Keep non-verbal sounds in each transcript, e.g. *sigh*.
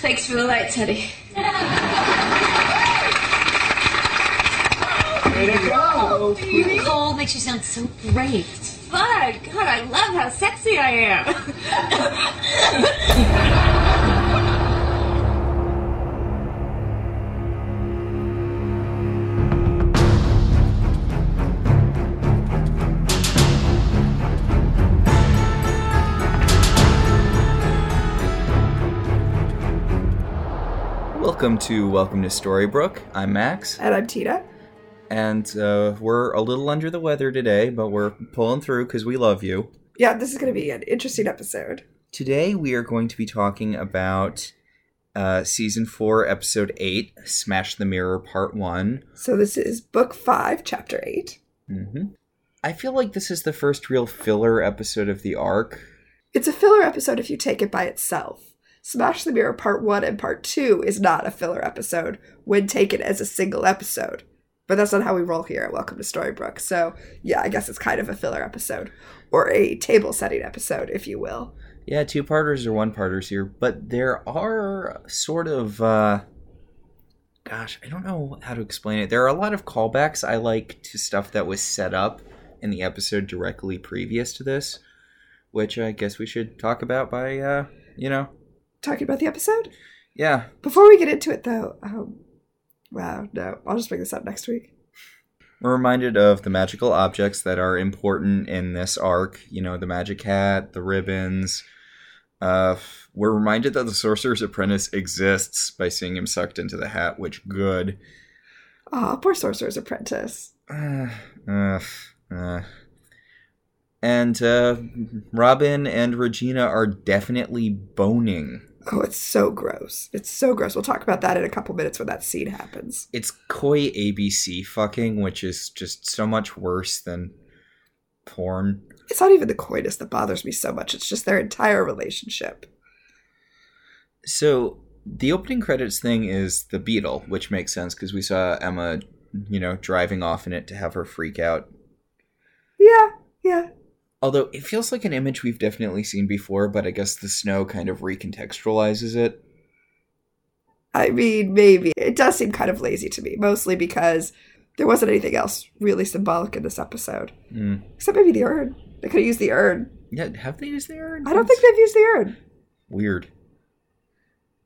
Thanks for the light, Teddy. Way to go! Nicole oh, makes you sound so great. Fun! God, I love how sexy I am. *laughs* Welcome to Welcome to Storybrooke. I'm Max, And I'm Tina. and uh, we're a little under the weather today, but we're pulling through because we love you. Yeah, this is going to be an interesting episode. Today we are going to be talking about uh, season four, episode eight, "Smash the Mirror" Part One. So this is book five, chapter eight. Mm-hmm. I feel like this is the first real filler episode of the arc. It's a filler episode if you take it by itself. Smash the Mirror Part 1 and Part 2 is not a filler episode when taken as a single episode. But that's not how we roll here at Welcome to Storybrooke. So, yeah, I guess it's kind of a filler episode. Or a table setting episode, if you will. Yeah, two parters or one parters here, but there are sort of uh gosh, I don't know how to explain it. There are a lot of callbacks I like to stuff that was set up in the episode directly previous to this, which I guess we should talk about by uh, you know. Talking about the episode? Yeah. Before we get into it, though, um, wow, no, I'll just bring this up next week. We're reminded of the magical objects that are important in this arc, you know, the magic hat, the ribbons. Uh, we're reminded that the Sorcerer's Apprentice exists by seeing him sucked into the hat, which good. Aw, poor Sorcerer's Apprentice. *sighs* Uh, uh, uh. And uh, Robin and Regina are definitely boning. *laughs* Oh, it's so gross. It's so gross. We'll talk about that in a couple minutes when that scene happens. It's coy ABC fucking, which is just so much worse than porn. It's not even the coitus that bothers me so much. It's just their entire relationship. So the opening credits thing is the Beetle, which makes sense because we saw Emma, you know, driving off in it to have her freak out. Yeah, yeah. Although it feels like an image we've definitely seen before, but I guess the snow kind of recontextualizes it. I mean, maybe. It does seem kind of lazy to me, mostly because there wasn't anything else really symbolic in this episode. Mm. Except maybe the urn. They could have used the urn. Yeah, have they used the urn? I don't think they've used the urn. Weird.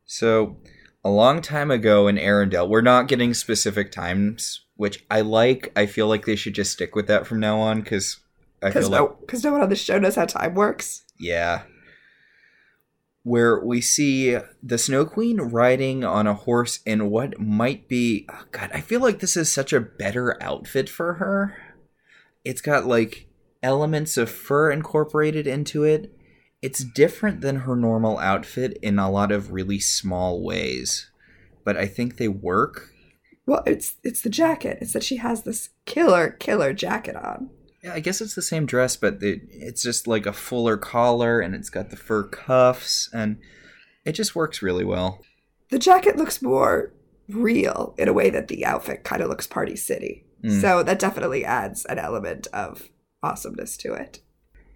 So, a long time ago in Arendelle, we're not getting specific times, which I like. I feel like they should just stick with that from now on because Because no, like, 'cause no one on the show knows how time works. yeah. Where we see the Snow Queen riding on a horse in what might be. Oh God, I feel like this is such a better outfit for her. It's got like elements of fur incorporated into it. It's different than her normal outfit in a lot of really small ways, but I think they work. Well, it's it's the jacket. It's that she has this killer, killer jacket on. Yeah, I guess it's the same dress, but it, it's just like a fuller collar and it's got the fur cuffs and it just works really well. The jacket looks more real in a way that the outfit kind of looks Party City. Mm. So that definitely adds an element of awesomeness to it.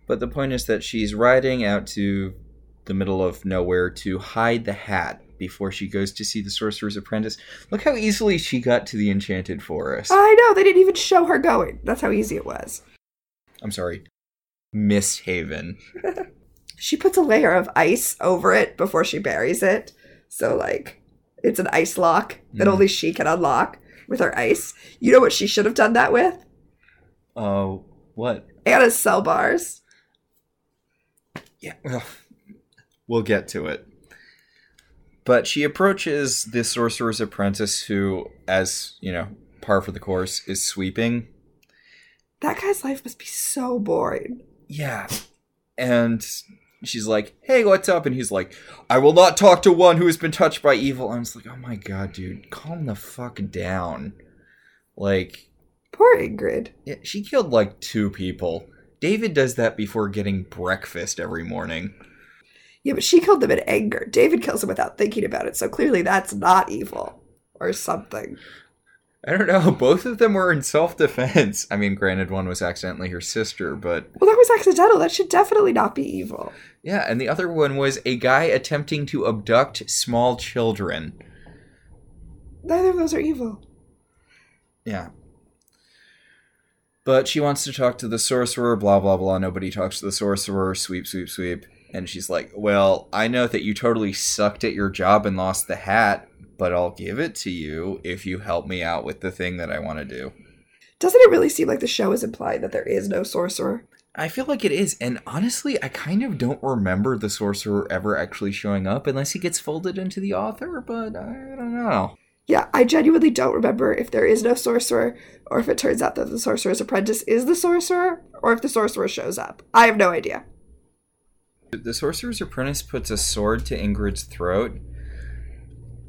But the point is that she's riding out to the middle of nowhere to hide the hat before she goes to see the sorcerer's apprentice. Look how easily she got to the enchanted forest. I know, they didn't even show her going. That's how easy it was. I'm sorry. Misthaven. *laughs* She puts a layer of ice over it before she buries it. So, like, it's an ice lock that Mm. only she can unlock with her ice. You know what she should have done that with? Oh, what? Anna's cell bars. Yeah, well, we'll get to it. But she approaches the sorcerer's apprentice, who, as you know, par for the course, is sweeping. That guy's life must be so boring. Yeah. And she's like, hey, what's up? And he's like, I will not talk to one who has been touched by evil. And it's like, oh my god, dude, calm the fuck down. Like, Poor Ingrid. yeah, she killed like two people. David does that before getting breakfast every morning. Yeah, but she killed them in anger. David kills them without thinking about it, so clearly that's not evil. Or something. I don't know. *laughs* Both of them were in self defense. I mean, granted, one was accidentally her sister, but Well, that was accidental. That should definitely not be evil. yeah. And the other one was a guy attempting to abduct small children. Neither of those are evil. Yeah. But she wants to talk to the sorcerer, blah, blah, blah. Nobody talks to the sorcerer, sweep, sweep, sweep. And she's like, Well, I know that you totally sucked at your job and lost the hat, but I'll give it to you if you help me out with the thing that I want to do. Doesn't it really seem like the show is implying that there is no sorcerer? I feel like it is, and honestly, I kind of don't remember the sorcerer ever actually showing up unless he gets folded into the author, but I don't know. Yeah, I genuinely don't remember if there is no sorcerer, or if it turns out that the sorcerer's apprentice is the sorcerer, or if the sorcerer shows up. I have no idea. The sorcerer's apprentice puts a sword to Ingrid's throat,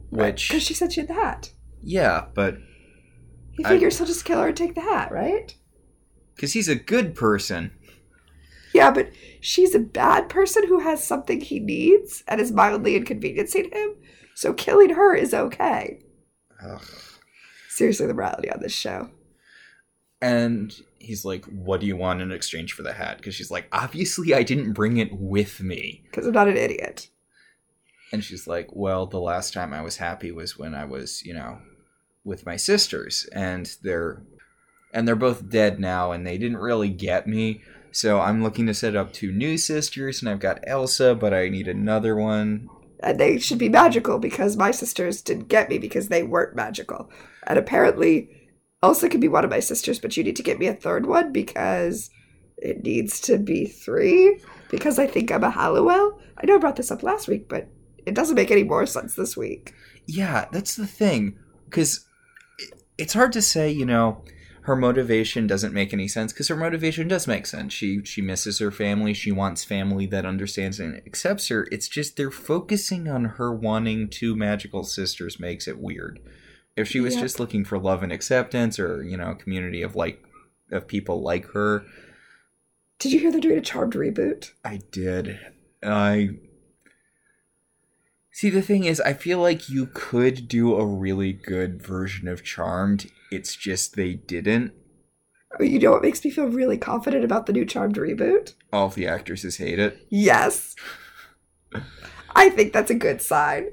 which. Because she said she had the hat. Yeah, but. He I- figures he'll just kill her and take the hat, right? Because he's a good person. Yeah, but she's a bad person who has something he needs and is mildly inconveniencing him, so killing her is okay. Ugh. Seriously, the morality on this show. And he's like, What do you want in exchange for the hat? Because she's like, Obviously, I didn't bring it with me. Because I'm not an idiot. And she's like, Well, the last time I was happy was when I was, you know, with my sisters. And they're. And they're both dead now, and they didn't really get me. So I'm looking to set up two new sisters, and I've got Elsa, but I need another one. And they should be magical because my sisters didn't get me because they weren't magical. And apparently, Elsa could be one of my sisters, but you need to get me a third one because it needs to be three. Because I think I'm a Halliwell. I know I brought this up last week, but it doesn't make any more sense this week. Yeah, that's the thing. Because it's hard to say, you know, her motivation doesn't make any sense because her motivation does make sense. She she misses her family. She wants family that understands and accepts her. It's just they're focusing on her wanting two magical sisters makes it weird. If she was Yep. just looking for love and acceptance or, you know, a community of like of people like her, Did you hear they're doing a Charmed reboot? I did. I See, the thing is, I feel like you could do a really good version of Charmed. It's just they didn't. You know what makes me feel really confident about the new Charmed reboot? All of the actresses hate it. Yes. I think that's a good sign.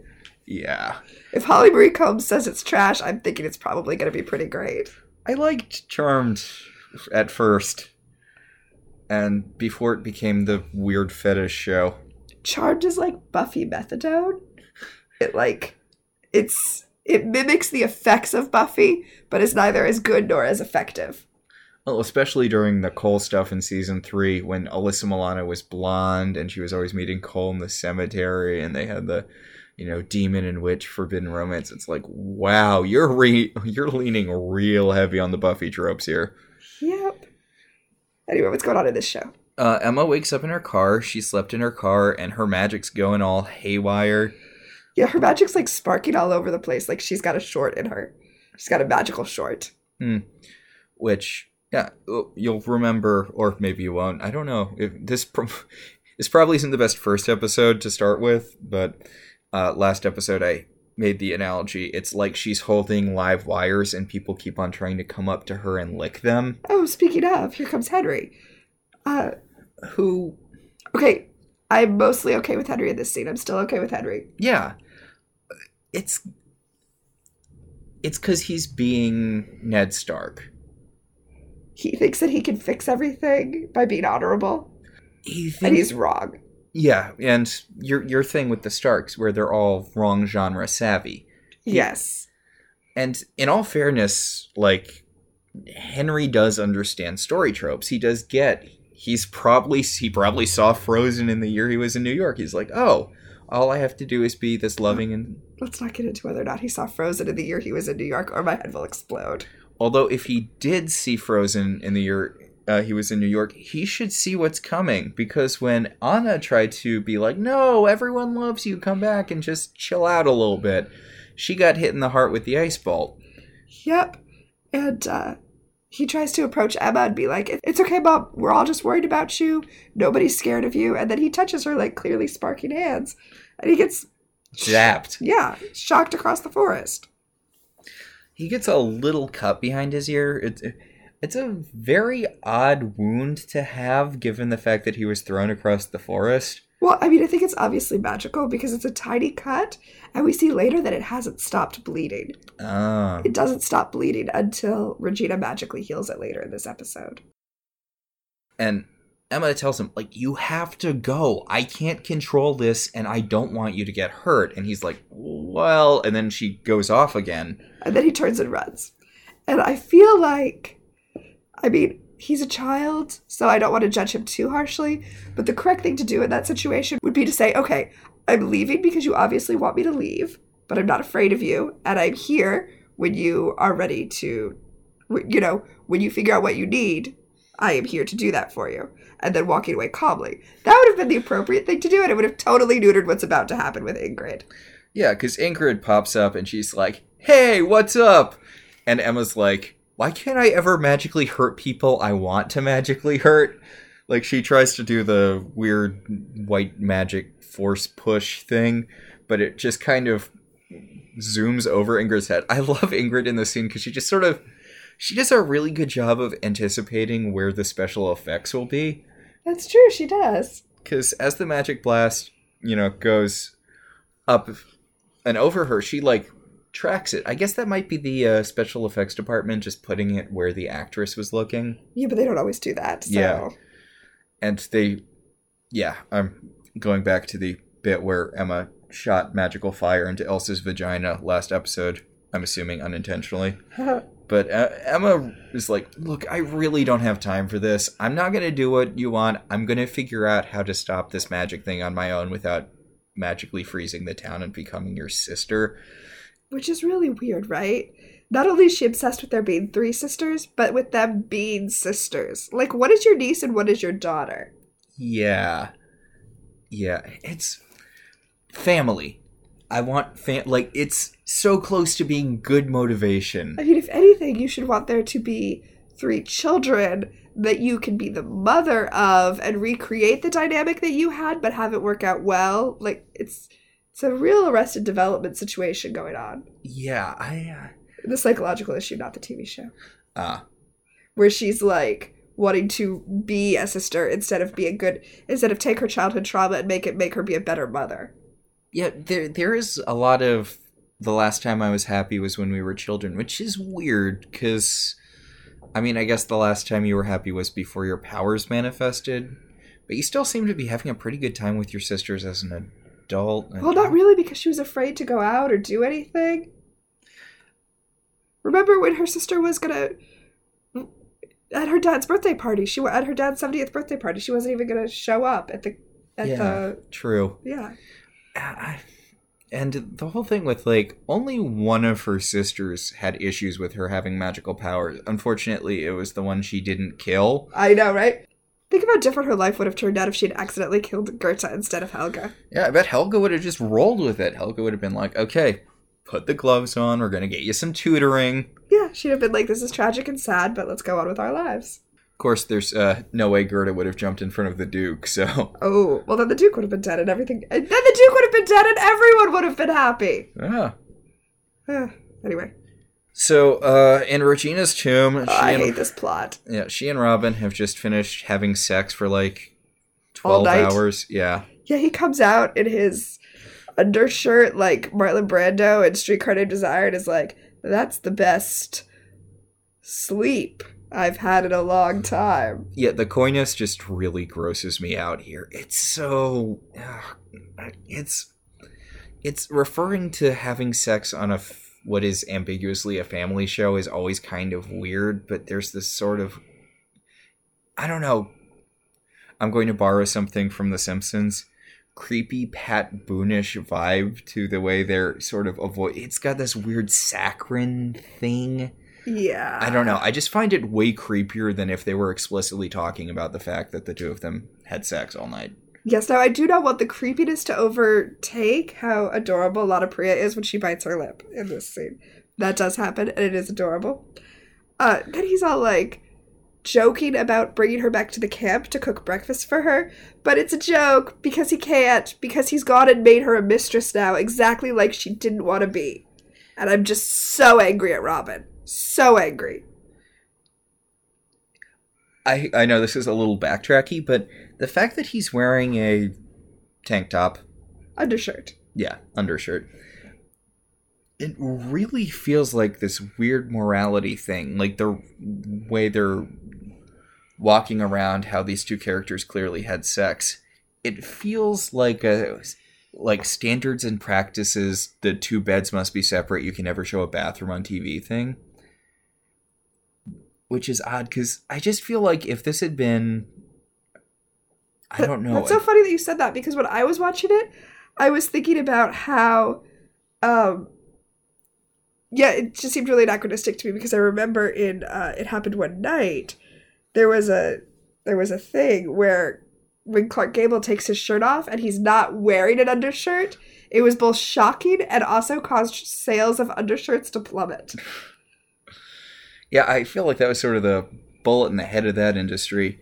Yeah. If Holly Marie Combs says it's trash, I'm thinking it's probably going to be pretty great. I liked Charmed at first. And before it became the weird fetish show. Charmed is like Buffy methadone. It like it's it mimics the effects of Buffy, but is neither as good nor as effective. Well, especially during the Cole stuff in season three, when Alyssa Milano was blonde and she was always meeting Cole in the cemetery, and they had the, you know, demon and witch forbidden romance. It's like, wow, you're re- *laughs* you're leaning real heavy on the Buffy tropes here. Yep. Anyway, what's going on in this show? Uh, Emma wakes up in her car. She slept in her car, and her magic's going all haywire. Yeah, her magic's like sparking all over the place. Like she's got a short in her. She's got a magical short. which yeah you'll remember or maybe you won't i don't know if this pro- *laughs* this probably isn't the best first episode to start with but uh, last episode i made the analogy it's like she's holding live wires and people keep on trying to come up to her and lick them Oh, speaking of, here comes Henry. Uh, who okay, I'm mostly okay with Henry in this scene. I'm still okay with Henry. yeah it's it's because he's being ned stark He thinks that he can fix everything by being honorable, he and he's wrong. yeah and your your thing with the starks where they're all wrong genre savvy Yes. And in all fairness, like Henry does understand story tropes. He does get he's probably he probably saw Frozen in the year he was in New York. He's like, "Oh, all I have to do is be this loving and Let's not get into whether or not he saw Frozen in the year he was in New York, or my head will explode. although if he did see Frozen in the year uh, he was in New York, he should see what's coming because when Anna tried to be like, "No, everyone loves you. Come back and just chill out a little bit." She got hit in the heart with the ice bolt. Yep. And uh, he tries to approach Emma and be like, It's okay, Mom. We're all just worried about you. Nobody's scared of you. And then he touches her, like, clearly sparking hands. And he gets, Zapped. yeah, shocked across the forest. he gets a little cut behind his ear. It's it's a very odd wound to have, given the fact that he was thrown across the forest. Well, I mean, I think it's obviously magical because it's a tiny cut, and we see later that it hasn't stopped bleeding. Ah, It doesn't stop bleeding until Regina magically heals it later in this episode. and Emma tells him like, "You have to go. I can't control this, and I don't want you to get hurt." And he's like, "Well," and then she goes off again. And then he turns and runs. And I feel like, I mean, he's a child, so I don't want to judge him too harshly. But the correct thing to do in that situation would be to say, okay, I'm leaving because you obviously want me to leave, but I'm not afraid of you. And I'm here when you are ready to, you know, when you figure out what you need, I am here to do that for you. And then walking away calmly. That would have been the appropriate thing to do, and it would have totally neutered what's about to happen with Ingrid. Yeah, because Ingrid pops up and she's like, "Hey, what's up?" And Emma's like, "Why can't I ever magically hurt people I want to magically hurt?" Like she tries to do the weird white magic force push thing, but it just kind of zooms over Ingrid's head. I love Ingrid in this scene because she just sort of she does a really good job of anticipating where the special effects will be That's true, she does. because as the magic blast, you know, goes up and over her, she like tracks it. I guess that might be the uh, special effects department just putting it where the actress was looking, Yeah, but they don't always do that. So. Yeah. and they, yeah, I'm going back to the bit where Emma shot magical fire into Elsa's vagina last episode. I'm assuming unintentionally. *laughs* But uh, Emma is like, Look, I really don't have time for this. I'm not going to do what you want. I'm going to figure out how to stop this magic thing on my own without magically freezing the town and becoming your sister. Which is really weird, right? Not only is she obsessed with there being three sisters, but with them being sisters. Like, what is your niece and what is your daughter? Yeah. Yeah. It's family. I want fan like it's so close to being good motivation. I mean, if anything, you should want there to be three children that you can be the mother of and recreate the dynamic that you had, but have it work out well. Like, it's it's a real arrested development situation going on. Yeah, I The psychological issue, not the TV show. uh, uh where she's like wanting to be a sister instead of be a good instead of take her childhood trauma and make it make her be a better mother. Yeah, there there is a lot of the last time I was happy was when we were children, which is weird cuz I mean, I guess the last time you were happy was before your powers manifested, but you still seem to be having a pretty good time with your sisters as an adult. Well, not really because she was afraid to go out or do anything. Remember when her sister was gonna at her dad's birthday party? She at her dad's seventieth birthday party. She wasn't even gonna show up at the at Yeah, the true. yeah. I- and the whole thing with like only one of her sisters had issues with her having magical powers. Unfortunately, it was the one she didn't kill. I know, right? Think of how different her life would have turned out if she'd accidentally killed Gerda instead of Helga. Yeah, I bet Helga would have just rolled with it. Helga would have been like, "Okay, put the gloves on. We're gonna get you some tutoring." Yeah, she'd have been like, "This is tragic and sad, but let's go on with our lives." Of course, there's uh, no way Gerda would have jumped in front of the Duke. So, Oh, well, then the Duke would have been dead and everything. And then the Duke would have been dead and everyone would have been happy. ah. Eh, *sighs* anyway, So, uh, in Regina's tomb, she I and, hate this plot. yeah, she and Robin have just finished having sex for like twelve hours. Yeah. Yeah, he comes out in his undershirt like Marlon Brando in Streetcar Named Desire and is like, that's the best sleep I've had it a long time. Yeah, the coyness just really grosses me out here. It's so ugh, it's it's referring to having sex on a f- what is ambiguously a family show is always kind of weird, but there's this sort of I don't know. I'm going to borrow something from The Simpsons. Creepy Pat Boonish vibe to the way they're sort of avoid. It's got this weird saccharine thing. Yeah. I don't know. I just find it way creepier than if they were explicitly talking about the fact that the two of them had sex all night. Yes, now I do not want the creepiness to overtake how adorable Lana Parrilla is when she bites her lip in this scene. That does happen, and it is adorable. Uh, then he's all like joking about bringing her back to the camp to cook breakfast for her, but it's a joke because he can't, because he's gone and made her a mistress now, exactly like she didn't want to be. And I'm just so angry at Robin. So angry. I I know this is a little backtracky, but the fact that he's wearing a tank top, Undershirt. yeah, undershirt, it really feels like this weird morality thing. Like the way they're walking around, how these two characters clearly had sex. It feels like a like standards and practices. The two beds must be separate. You can never show a bathroom on TV thing. Which is odd because I just feel like if this had been, I don't know. That's so funny that you said that because when I was watching it, I was thinking about how, um, yeah, it just seemed really anachronistic to me because I remember in uh, it happened one night, there was a there was a thing where when Clark Gable takes his shirt off and he's not wearing an undershirt, it was both shocking and also caused sales of undershirts to plummet. Yeah, I feel like that was sort of the bullet in the head of that industry.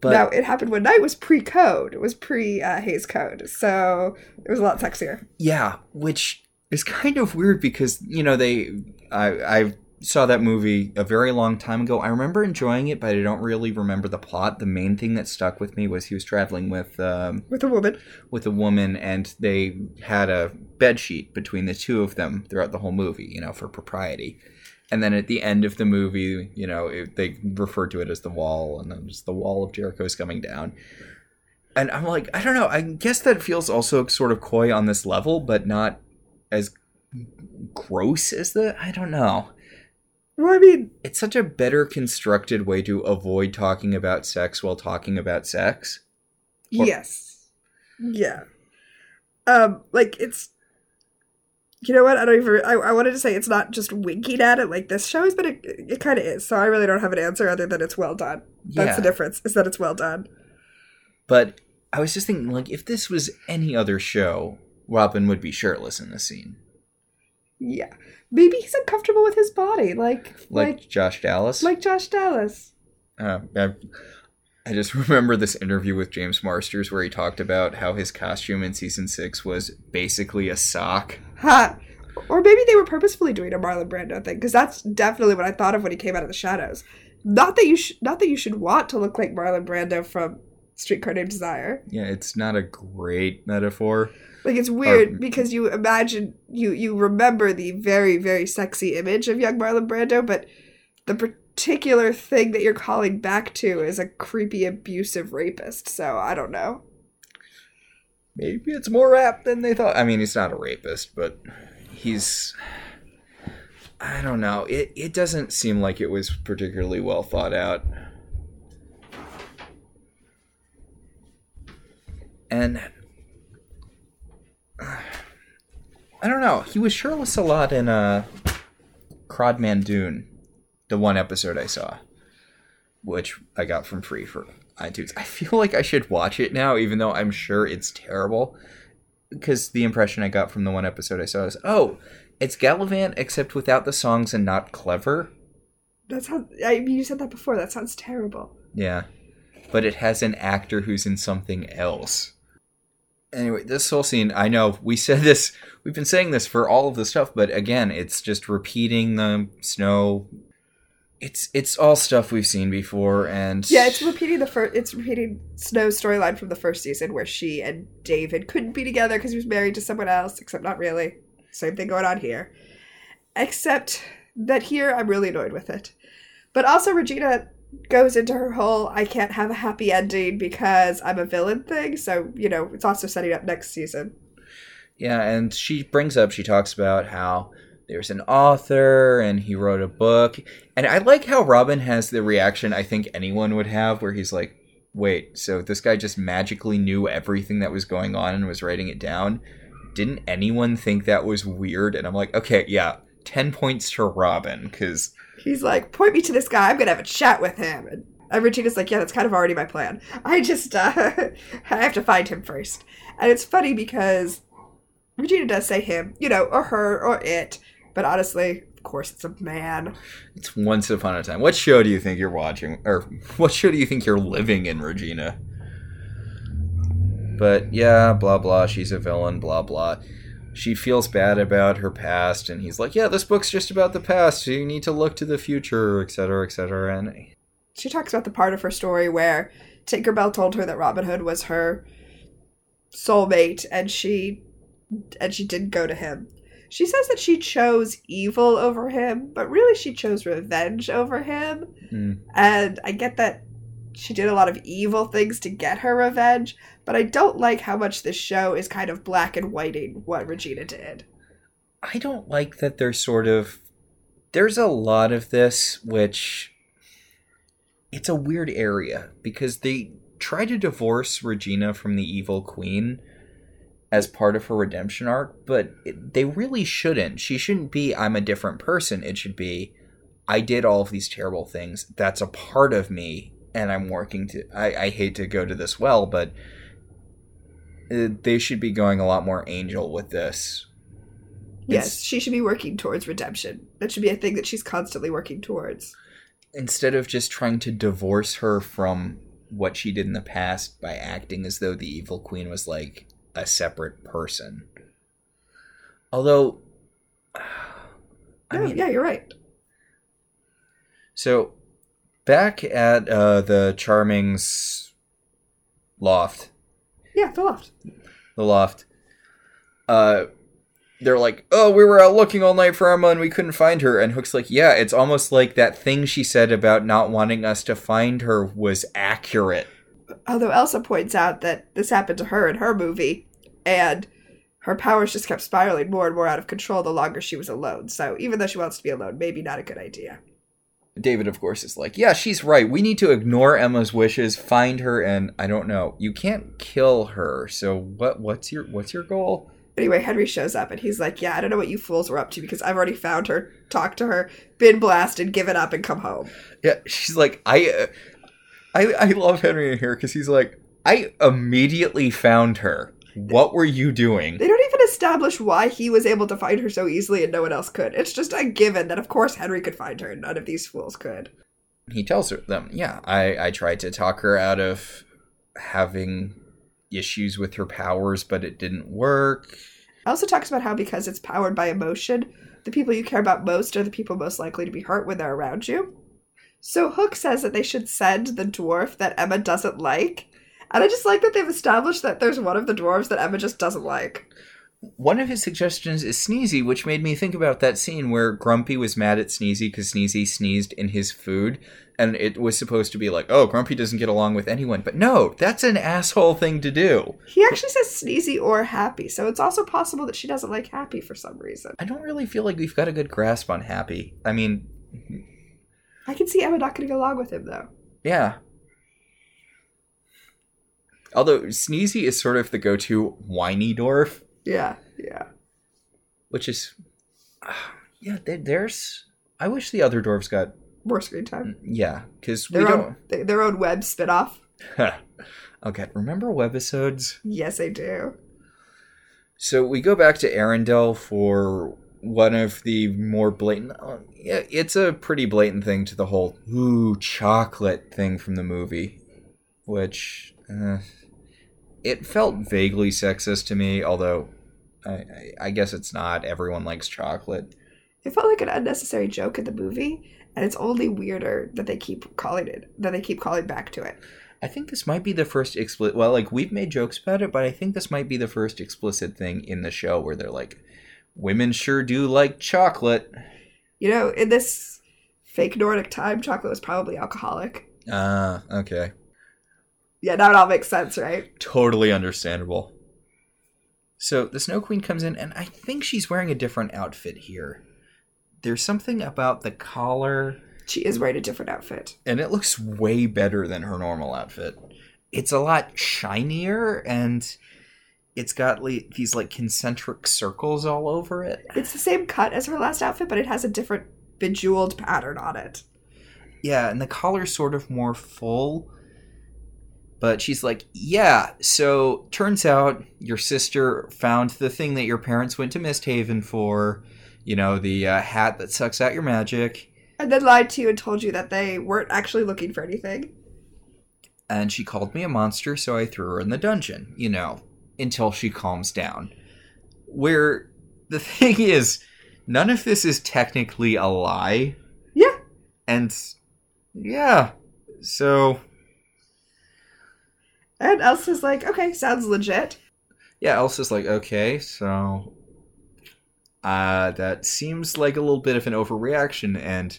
But now, it happened when night was pre code. It was pre uh, Hays Code, so it was a lot sexier. yeah, which is kind of weird because you know they, I I saw that movie a very long time ago. I remember enjoying it, but I don't really remember the plot. The main thing that stuck with me was he was traveling with um, With a woman. with a woman, and they had a bed sheet between the two of them throughout the whole movie, you know, for propriety. And then at the end of the movie, you know, it, they refer to it as the wall, and then just the wall of Jericho is coming down. And I'm like, I don't know. I guess that feels also sort of coy on this level, but not as gross as the. I don't know. Well, I mean, It's such a better constructed way to avoid talking about sex while talking about sex. Or- yes. Yeah. Um, like it's you know what? I don't even I, I wanted to say it's not just winking at it like this show is, but it it kind of is. So I really don't have an answer other than it's well done. That's the difference, is that it's well done. But I was just thinking, like, if this was any other show, Robin would be shirtless in the scene, Yeah. Maybe he's uncomfortable with his body, like like, like Josh Dallas. like Josh Dallas. uh, I, I just *laughs* remember this interview with James Marsters where he talked about how his costume in season six was basically a sock. Ha! Or maybe they were purposefully doing a Marlon Brando thing, because that's definitely what I thought of when he came out of the shadows. Not that you sh- not that you should want to look like Marlon Brando from Streetcar Named Desire. Yeah, it's not a great metaphor. Like it's weird Or- because you imagine you you remember the very very sexy image of young Marlon Brando, but the particular thing that you're calling back to is a creepy abusive rapist. So I don't know. Maybe it's more apt than they thought. I mean, he's not a rapist, but he's. I don't know. It it doesn't seem like it was particularly well thought out. And I don't know. He was shirtless a lot in uh Crodman Dune, the one episode I saw, which I got from free for iTunes. I feel like I should watch it now, even though I'm sure it's terrible. Because the impression I got from the one episode I saw is, oh, it's Galavant except without the songs and not clever. That sounds. I mean, you said that before. That sounds terrible. Yeah. But it has an actor who's in something else. Anyway, this whole scene, I know we said this, we've been saying this for all of the stuff, but again, it's just repeating the snow. It's it's all stuff we've seen before, and Yeah, it's repeating the first. It's repeating Snow's storyline from the first season, where she and David couldn't be together because he was married to someone else. Except not really. Same thing going on here. Except that here, I'm really annoyed with it. But also, Regina goes into her whole "I can't have a happy ending because I'm a villain" thing. So you know, it's also setting up next season. Yeah, and she brings up, she talks about how there's an author and he wrote a book. And I like how Robin has the reaction I think anyone would have where he's like, wait, so this guy just magically knew everything that was going on and was writing it down? Didn't anyone think that was weird? And I'm like, okay, yeah, 10 points to Robin, because He's like, point me to this guy. I'm gonna have a chat with him. And, and Regina's like, yeah, that's kind of already my plan. I just, uh, *laughs* I have to find him first. And it's funny because Regina does say him, you know, or her, or it. But honestly, of course, it's a man. it's once upon a time. What show do you think you're watching? Or what show do you think you're living in, Regina? But yeah, blah blah, she's a villain, blah blah. she feels bad about her past, and he's like, "Yeah, this book's just about the past. So you need to look to the future, etc., etc." And She talks about the part of her story where Tinkerbell told her that Robin Hood was her soulmate, and she and she didn't go to him. She says that she chose evil over him, but really she chose revenge over him. Hmm. And I get that she did a lot of evil things to get her revenge, but I don't like how much this show is kind of black and whiting what Regina did. I don't like that there's sort of there's a lot of this which it's a weird area because they try to divorce Regina from the evil queen as part of her redemption arc, but it, they really shouldn't. She shouldn't be I'm a different person. It should be I did all of these terrible things. That's a part of me and I'm working to I, I hate to go to this well, but uh, they should be going a lot more angel with this Yes, It's- she should be working towards redemption. That should be a thing that she's constantly working towards. instead of just trying to divorce her from what she did in the past by acting as though the evil queen was like a separate person. Although, I No, mean, yeah, you're right. so back at uh, the Charming's loft, Yeah, the loft. the loft, uh, they're like, "Oh, we were out looking all night for Emma and we couldn't find her." And Hook's like, "Yeah, it's almost like that thing she said about not wanting us to find her was accurate." Although Elsa points out that this happened to her in her movie, and her powers just kept spiraling more and more out of control the longer she was alone. So even though she wants to be alone, maybe not a good idea. David, of course, is like, yeah, she's right. We need to ignore Emma's wishes, find her, and I don't know. You can't kill her. So what? What's your what's your goal? Anyway, Henry shows up and he's like, Yeah, I don't know what you fools were up to because I've already found her, talked to her, been blasted, given up, and come home. Yeah, she's like, I, uh, I, I love Henry in here because he's like, I immediately found her. What were you doing? They don't even establish why he was able to find her so easily and no one else could. It's just a given that, of course, Henry could find her and none of these fools could. He tells her them, yeah, I, I tried to talk her out of having issues with her powers, but it didn't work. Also talks about how because it's powered by emotion, the people you care about most are the people most likely to be hurt when they're around you. So Hook says that they should send the dwarf that Emma doesn't like. And I just like that they've established that there's one of the dwarves that Emma just doesn't like. One of his suggestions is Sneezy, which made me think about that scene where Grumpy was mad at Sneezy because Sneezy sneezed in his food, and it was supposed to be like, oh, Grumpy doesn't get along with anyone. But no, that's an asshole thing to do. He actually says sneezy or happy, so it's also possible that she doesn't like happy for some reason. I don't really feel like we've got a good grasp on Happy. I mean, I can see Emma not getting along with him though. yeah. Although Sneezy is sort of the go to whiny dwarf, Yeah, yeah. which is. *sighs* Yeah, there- there's. I wish the other dwarves got. More screen time. Mm, yeah, because we Their don't. own, th- their own web spinoff. *laughs* okay, remember webisodes? Yes, I do. So we go back to Arendelle for one of the more blatant. yeah, It's a pretty blatant thing to the whole ooh chocolate thing from the movie, which uh, it felt vaguely sexist to me. Although I, I, I guess it's not. Everyone likes chocolate. It felt like an unnecessary joke in the movie, and it's only weirder that they keep calling it that they keep calling back to it. I think this might be the first explicit. Well, like we've made jokes about it, but I think this might be the first explicit thing in the show where they're like, "Women sure do like chocolate." You know, in this fake Nordic time, chocolate was probably alcoholic. Ah, okay. Yeah, now it all makes sense, right? Totally understandable. So the Snow Queen comes in, and I think she's wearing a different outfit here. There's something about the collar, She is wearing a different outfit. and it looks way better than her normal outfit. It's a lot shinier, and it's got like, these like concentric circles all over it. It's the same cut as her last outfit, but it has a different bejeweled pattern on it. Yeah, and the collar's sort of more full. But she's like, yeah, so turns out your sister found the thing that your parents went to Misthaven for. You know, the uh, hat that sucks out your magic. And then lied to you and told you that they weren't actually looking for anything. And she called me a monster, so I threw her in the dungeon, you know, until she calms down. where the *laughs* thing is, none of this is technically a lie. Yeah. And yeah, so And Elsa's like, okay, sounds legit. yeah, Elsa's like, okay, so uh that seems like a little bit of an overreaction and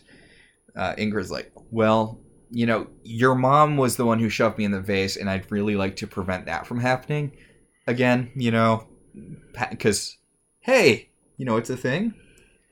uh Ingrid's like, well, you know, your mom was the one who shoved me in the vase and I'd really like to prevent that from happening again, you know, cuz hey, you know it's a thing?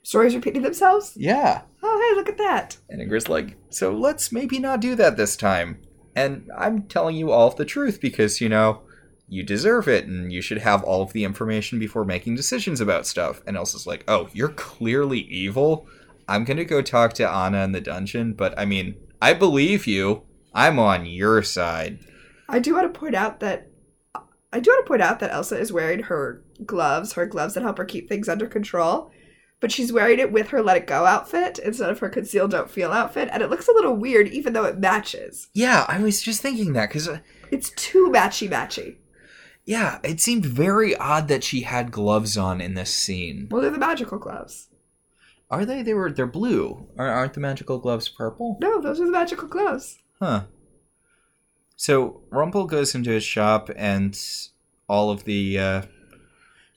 Stories repeating themselves? Yeah. Oh, hey, look at that. And Ingrid's like, so let's maybe not do that this time. And I'm telling you all of the truth because, you know, you deserve it and you should have all of the information before making decisions about stuff. And Elsa's like, oh, you're clearly evil. I'm going to go talk to Anna in the dungeon, but I mean, I believe you. I'm on your side. I do want to point out that I do want to point out that Elsa is wearing her gloves, her gloves that help her keep things under control. But she's wearing it with her let it go outfit instead of her conceal don't feel outfit, and it looks a little weird even though it matches. Yeah, I was just thinking that because, uh, It's too matchy matchy. yeah, it seemed very odd that she had gloves on in this scene. Well, they're the magical gloves. Are they? They were. They're blue. Aren't the magical gloves purple? No, those are the magical gloves. Huh. So Rumple goes into his shop, and all of the uh,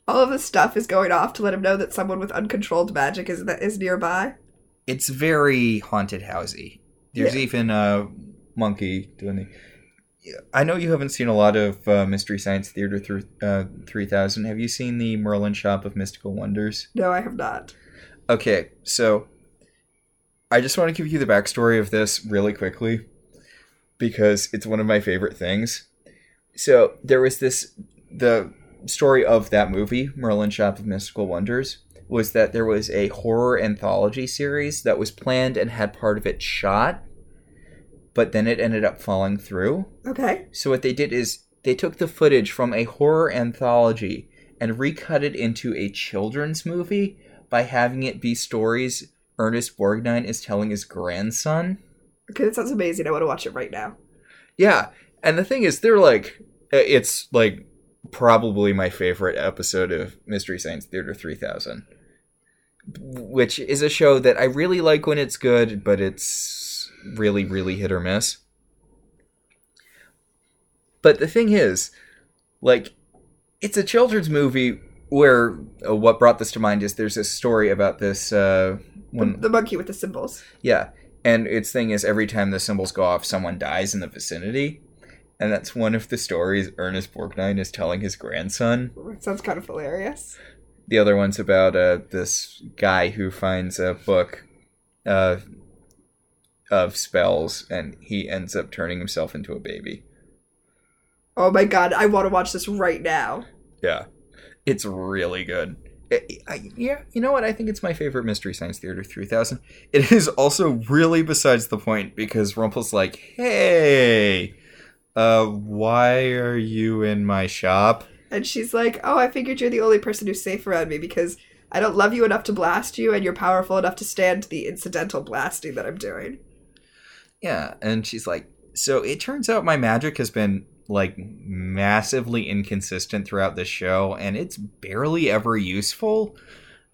All of this stuff is going off to let him know that someone with uncontrolled magic is is nearby. it's very haunted housey. There's Yeah. even a monkey doing the. I know you haven't seen a lot of uh, Mystery Science Theater through uh, 3000. Have you seen the Merlin Shop of Mystical Wonders? No, I have not. Okay, so I just want to give you the backstory of this really quickly because it's one of my favorite things. So there was this the story of that movie, Merlin Shop of Mystical Wonders, was that there was a horror anthology series that was planned and had part of it shot, but then it ended up falling through. Okay. So what they did is they took the footage from a horror anthology and recut it into a children's movie by having it be stories Ernest Borgnine is telling his grandson. Okay, that sounds amazing. I want to watch it right now. Yeah, and the thing is, they're like, it's like probably my favorite episode of Mystery Science Theater 3000, which is a show that I really like when it's good, but it's really, really hit or miss. But the thing is, like, it's a children's movie where uh, what brought this to mind is there's a story about this uh, when The monkey with the cymbals. yeah, and its thing is every time the cymbals go off, someone dies in the vicinity, and that's one of the stories Ernest Borgnine is telling his grandson. It sounds kind of hilarious. The other one's about uh, this guy who finds a book uh, of spells, and he ends up turning himself into a baby. Oh my god, I want to watch this right now. Yeah, it's really good. I- yeah, you know what? I think it's my favorite Mystery Science Theater 3000. It is also really besides the point because Rumple's like, hey, uh, why are you in my shop? And she's like, Oh, I figured you're the only person who's safe around me because I don't love you enough to blast you, and you're powerful enough to stand the incidental blasting that I'm doing. Yeah, and she's like, so it turns out my magic has been like massively inconsistent throughout the show, and it's barely ever useful.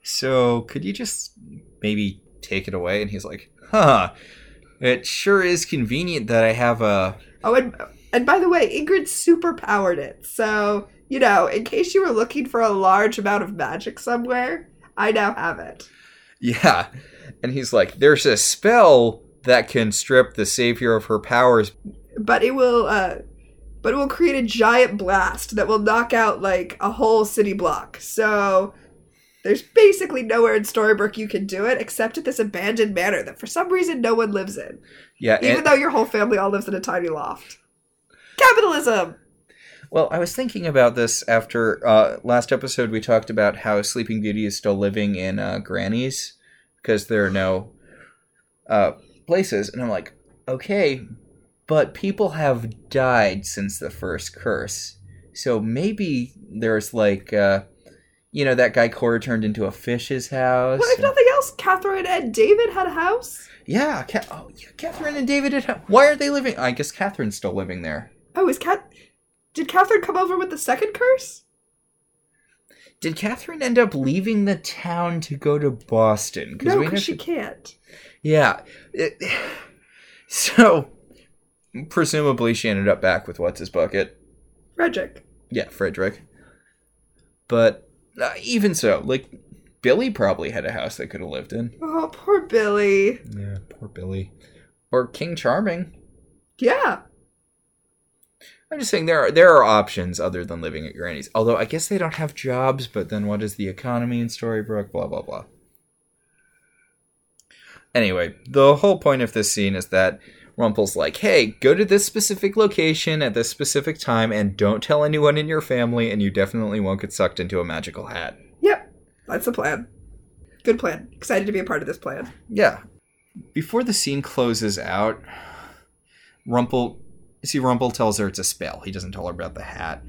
So could you just maybe take it away? And he's like, huh. It sure is convenient that I have a Oh, and and by the way, Ingrid super powered it. So, you know, in case you were looking for a large amount of magic somewhere, I now have it. Yeah. And he's like, there's a spell that can strip the savior of her powers. But it will uh but it will create a giant blast that will knock out like a whole city block. So there's basically nowhere in Storybrooke you can do it except at this abandoned manor that for some reason no one lives in. Yeah. Even and- though your whole family all lives in a tiny loft. Capitalism! well, I was thinking about this after uh, last episode. We talked about how Sleeping Beauty is still living in uh, Granny's because there are no uh, places. And I'm like, okay, but people have died since the first curse. So maybe there's like, uh, you know, that guy Cora turned into a fish's house. Well, if nothing else, Catherine and David had a house. Yeah, Ca- oh, yeah, Catherine and David. At, why are they living? I guess Catherine's still living there. Oh, is Cat? Did Catherine come over with the second curse? Did Catherine end up leaving the town to go to Boston? No, because she can't. Yeah. It- *sighs* so, presumably, she ended up back with what's his bucket. Frederick. Yeah, Frederick. But uh, even so, like, Billy probably had a house they could have lived in. Oh, poor Billy. Yeah, poor Billy. Or King Charming. Yeah. I'm just saying there are there are options other than living at Granny's. Although I guess they don't have jobs, but then what is the economy in Storybrooke? Blah blah blah. Anyway, the whole point of this scene is that Rumple's like, "Hey, go to this specific location at this specific time, and don't tell anyone in your family, and you definitely won't get sucked into a magical hat." Yep. That's the plan. Good plan. Excited to be a part of this plan. Yeah. Before the scene closes out, Rumple see Rumple tells her it's a spell. He doesn't tell her about the hat.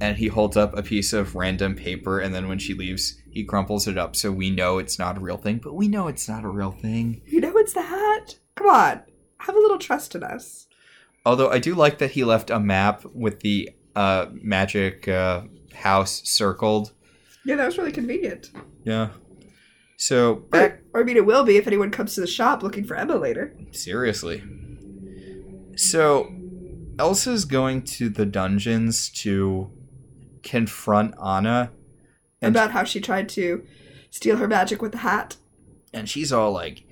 And he holds up a piece of random paper and then when she leaves, he crumples it up so we know it's not a real thing, but we know it's not a real thing. You know it's the hat? Come on. Have a little trust in us. Although I do like that he left a map with the uh, magic uh, house circled. Yeah, that was really convenient. Yeah. So back Or, or I mean, it will be if anyone comes to the shop looking for Emma later. Seriously. So, Elsa's going to the dungeons to confront Anna, about how she tried to steal her magic with the hat. and she's all like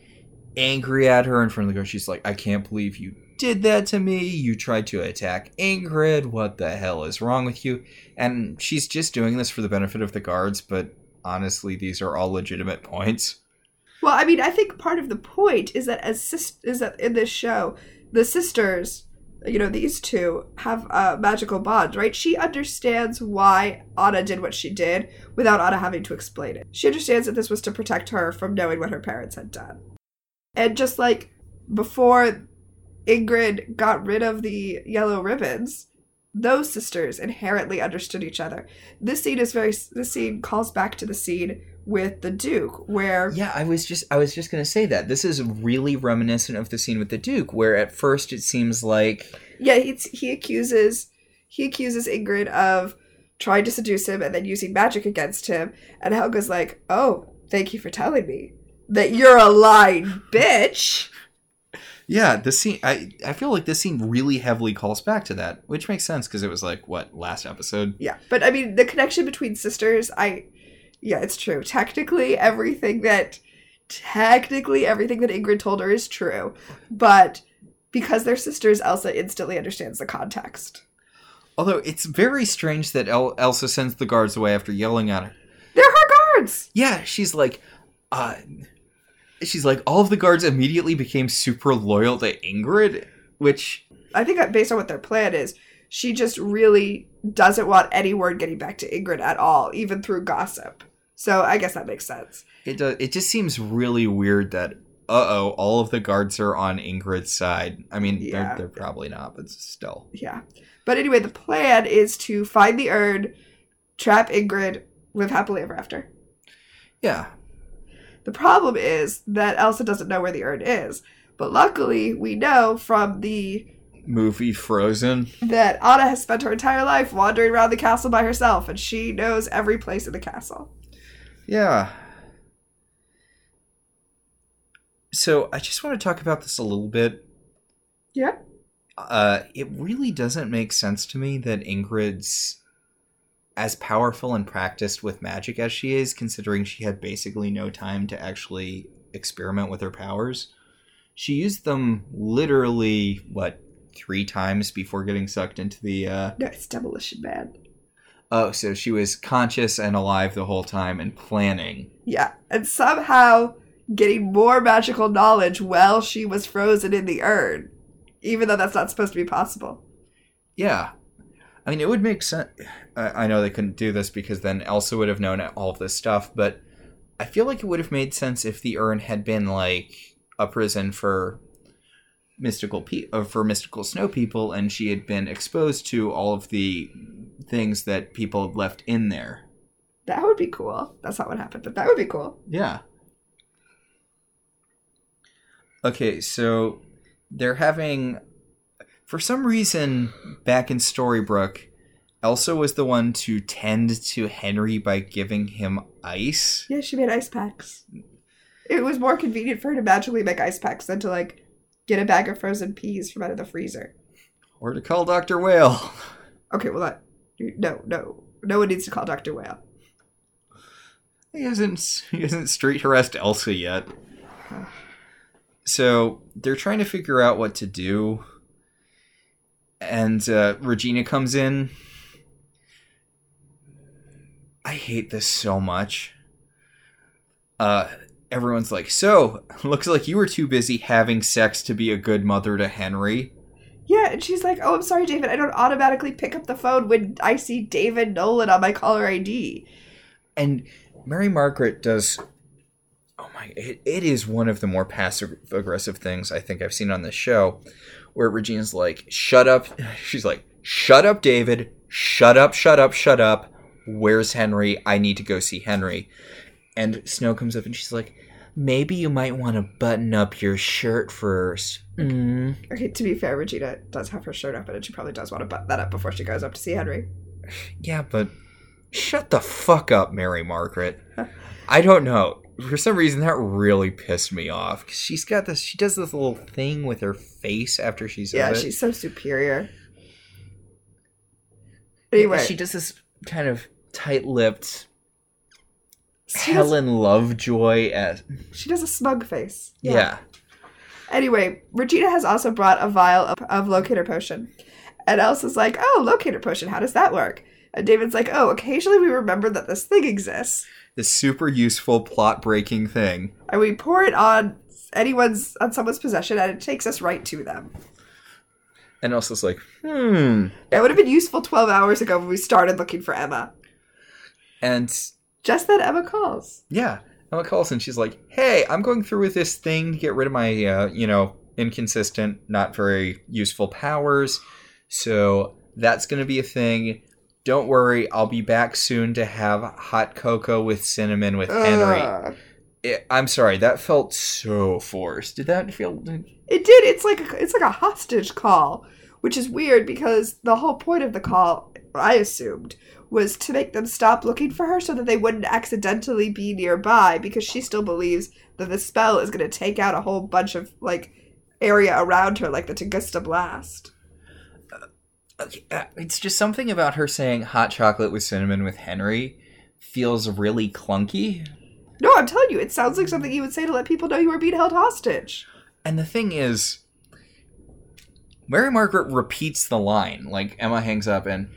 angry at her in front of the girl. She's like, I can't believe you did that to me. You tried to attack Ingrid. What the hell is wrong with you? And she's just doing this for the benefit of the guards, but honestly, these are all legitimate points. Well, I mean, I think part of the point is that as sis- is that in this show, the sisters, you know, these two have a magical bond, right? She understands why Anna did what she did without Anna having to explain it. She understands that this was to protect her from knowing what her parents had done. And just like before Ingrid got rid of the yellow ribbons, those sisters inherently understood each other. This scene is very this scene calls back to the scene with the Duke where Yeah, I was just I was just gonna say that this is really reminiscent of the scene with the Duke, where at first it seems like Yeah, he's, he accuses he accuses Ingrid of trying to seduce him and then using magic against him. And Helga's like, "Oh, thank you for telling me that you're a lying bitch." Yeah, the scene. I I feel like this scene really heavily calls back to that, which makes sense because it was like what last episode. Yeah, but I mean, the connection between sisters, I, yeah, it's true. Technically, everything that, technically everything that Ingrid told her is true, but because they're sisters, Elsa instantly understands the context. Although it's very strange that El- Elsa sends the guards away after yelling at her. They're her guards. Yeah, she's like, uh, she's like, all of the guards immediately became super loyal to Ingrid, which I think that based on what their plan is, she just really doesn't want any word getting back to Ingrid at all, even through gossip. So I guess that makes sense. it does. It just seems really weird that. Uh oh, all of the guards are on Ingrid's side. I mean, Yeah. they're, they're probably not, but still. Yeah. But anyway, the plan is to find the urn, trap Ingrid, live happily ever after. Yeah, The problem is that Elsa doesn't know where the urn is. But luckily, we know from the movie Frozen. that Anna has spent her entire life wandering around the castle by herself, and she knows every place in the castle. Yeah. So I just want to talk about this a little bit. Yeah. Uh, it really doesn't make sense to me that Ingrid's as powerful and practiced with magic as she is, considering she had basically no time to actually experiment with her powers. She used them literally, what, three times before getting sucked into the uh, No, it's Demolition Man. Oh, so she was conscious and alive the whole time and planning. Yeah, and somehow getting more magical knowledge while she was frozen in the urn, even though that's not supposed to be possible. Yeah. I mean, it would make sense. I I know they couldn't do this because then Elsa would have known all of this stuff, but I feel like it would have made sense if the urn had been like a prison for mystical pe- uh, for mystical snow people, and she had been exposed to all of the things that people had left in there. That would be cool. That's not what happened, but that would be cool. Yeah. Okay, so they're having, for some reason, back in Storybrooke, Elsa was the one to tend to Henry by giving him ice. Yeah, she made ice packs. It was more convenient for her to magically make ice packs than to like get a bag of frozen peas from out of the freezer. Or to call Dr. Whale. Okay, well that no, no. No one needs to call Dr. Whale. He hasn't he hasn't street harassed Elsa yet. So they're trying to figure out what to do. And uh, Regina comes in. I hate this so much. Uh, everyone's like, so looks like you were too busy having sex to be a good mother to Henry. Yeah, and she's like, "Oh, I'm sorry, David. I don't automatically pick up the phone when I see David Nolan on my caller ID." And Mary Margaret does. Oh my! It, it is one of the more passive aggressive things I think I've seen on this show, where Regina's like, "Shut up!" *sighs* She's like, "Shut up, David! Shut up! Shut up! Shut up! Where's Henry? I need to go see Henry." And Snow comes up and she's like, "Maybe you might want to button up your shirt first. Mm. Okay, to be fair, Regina does have her shirt up, and she probably does want to button that up before she goes up to see Henry. *sighs* Yeah, but shut the fuck up, Mary Margaret. *laughs* I don't know. For some reason, that really pissed me off. 'Cause she's got this. She does this little thing with her face after she's Yeah, of it. she's so superior. Anyway, she does this kind of tight-lipped she does, Helen Lovejoy as she does a smug face. yeah. Anyway, Regina has also brought a vial of, of locator potion. And Elsa's like, oh, locator potion, how does that work? And David's like, oh, occasionally we remember that this thing exists. This super useful plot-breaking thing. And we pour it on anyone's on someone's possession and it takes us right to them. And Elsa's like, hmm. It would have been useful 12 hours ago when we started looking for Emma. And Just that Emma calls. Yeah. Emma calls and she's like, "Hey, I'm going through with this thing to get rid of my, uh, you know, inconsistent, not very useful powers. So that's going to be a thing. Don't worry, I'll be back soon to have hot cocoa with cinnamon with Henry." Ugh. It, I'm sorry, that felt so forced. Did that feel? It did. It's like a, it's like a hostage call, which is weird because the whole point of the call, I assumed, was to make them stop looking for her so that they wouldn't accidentally be nearby because she still believes that the spell is going to take out a whole bunch of like area around her, like the Tunguska blast. Okay, uh, It's just something about her saying hot chocolate with cinnamon with Henry feels really clunky. No, I'm telling you, it sounds like something you would say to let people know you were being held hostage. And the thing is, Mary Margaret repeats the line. Like Emma hangs up, and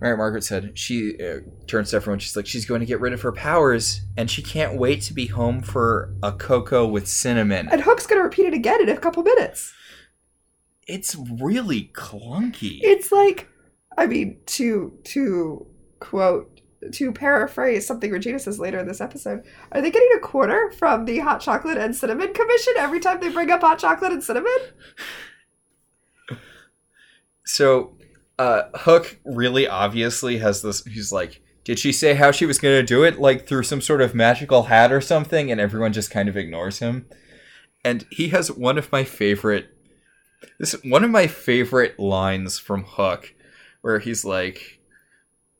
Mary Margaret said she uh, turns to everyone. She's like, she's going to get rid of her powers, and she can't wait to be home for a cocoa with cinnamon. And Hook's going to repeat it again in a couple minutes. It's really clunky. It's like, I mean, to to quote to paraphrase something Regina says later in this episode, are they getting a quarter from the hot chocolate and cinnamon commission every time they bring up hot chocolate and cinnamon? So, uh, Hook really obviously has this. He's like, did she say how she was going to do it? Like through some sort of magical hat or something? And everyone just kind of ignores him. And he has one of my favorite. This one of my favorite lines from Hook, where he's like,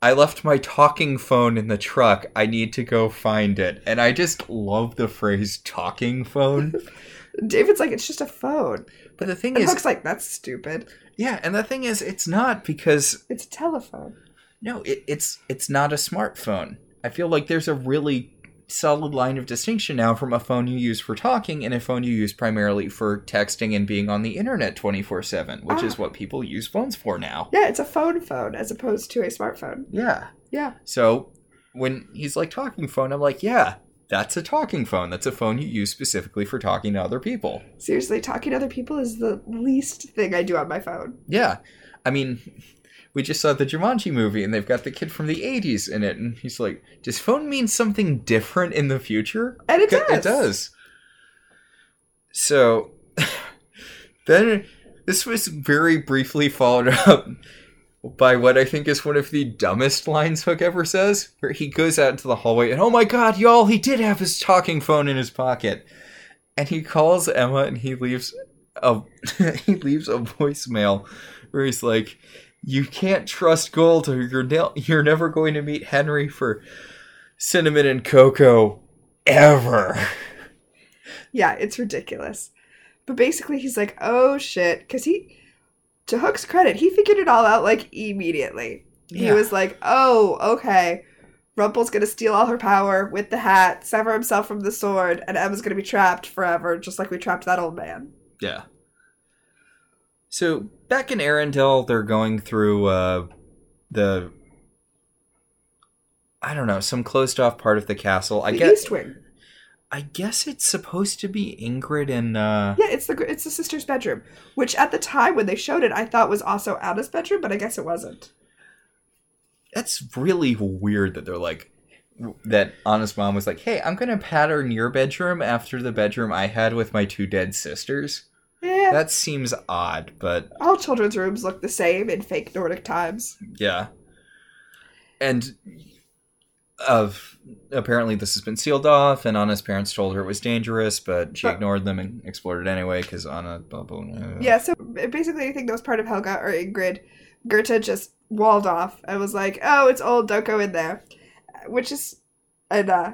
"I left my talking phone in the truck. I need to go find it." And I just love the phrase "talking phone." *laughs* David's like, it's just a phone. But the thing And is, Hook's like, that's stupid. yeah, and the thing is, it's not because It's a telephone. No, it, it's it's not a smartphone. I feel like there's a really solid line of distinction now from a phone you use for talking and a phone you use primarily for texting and being on the internet 24/7, which is Ah. what people use phones for now. Yeah, it's a phone phone as opposed to a smartphone. Yeah. Yeah. So, when he's like talking phone, I'm like, yeah, that's a talking phone. That's a phone you use specifically for talking to other people. Seriously, talking to other people is the least thing I do on my phone. Yeah. I mean, we just saw the Jumanji movie and they've got the kid from the 80s in it. And he's like, does phone mean something different in the future? And it does. It does. So *laughs* then this was very briefly followed *laughs* up by what I think is one of the dumbest lines Hook ever says, where he goes out into the hallway and oh my god, y'all, he did have his talking phone in his pocket. And he calls Emma and he leaves a *laughs* he leaves a voicemail where he's like, You can't trust Gold, or you're ne- you're never going to meet Henry for cinnamon and cocoa ever. *laughs* Yeah, it's ridiculous. But basically, he's like, oh shit. Because he, to Hook's credit, he figured it all out like immediately. He Yeah. was like, oh, okay. Rumple's gonna steal all her power with the hat, sever himself from the sword, and Emma's gonna be trapped forever, just like we trapped that old man. Yeah. So back in Arendelle, they're going through uh, the I don't know some closed off part of the castle. I The guess East Wing. I guess it's supposed to be Ingrid and uh, Yeah, it's the it's the sister's bedroom, which at the time when they showed it, I thought was also Anna's bedroom, but I guess it wasn't. that's really weird that they're like that. Anna's mom was like, "Hey, I'm gonna pattern your bedroom after the bedroom I had with my two dead sisters." Yeah, That seems odd, but all children's rooms look the same in fake Nordic times. Yeah. And of apparently this has been sealed off, and Anna's parents told her it was dangerous, but she But- ignored them and explored it anyway because Anna. Blah, blah, blah. Yeah, so basically anything that was part of Helga or Ingrid, Gerda just walled off and was like, "Oh, it's old. Don't go in there," which is, and uh,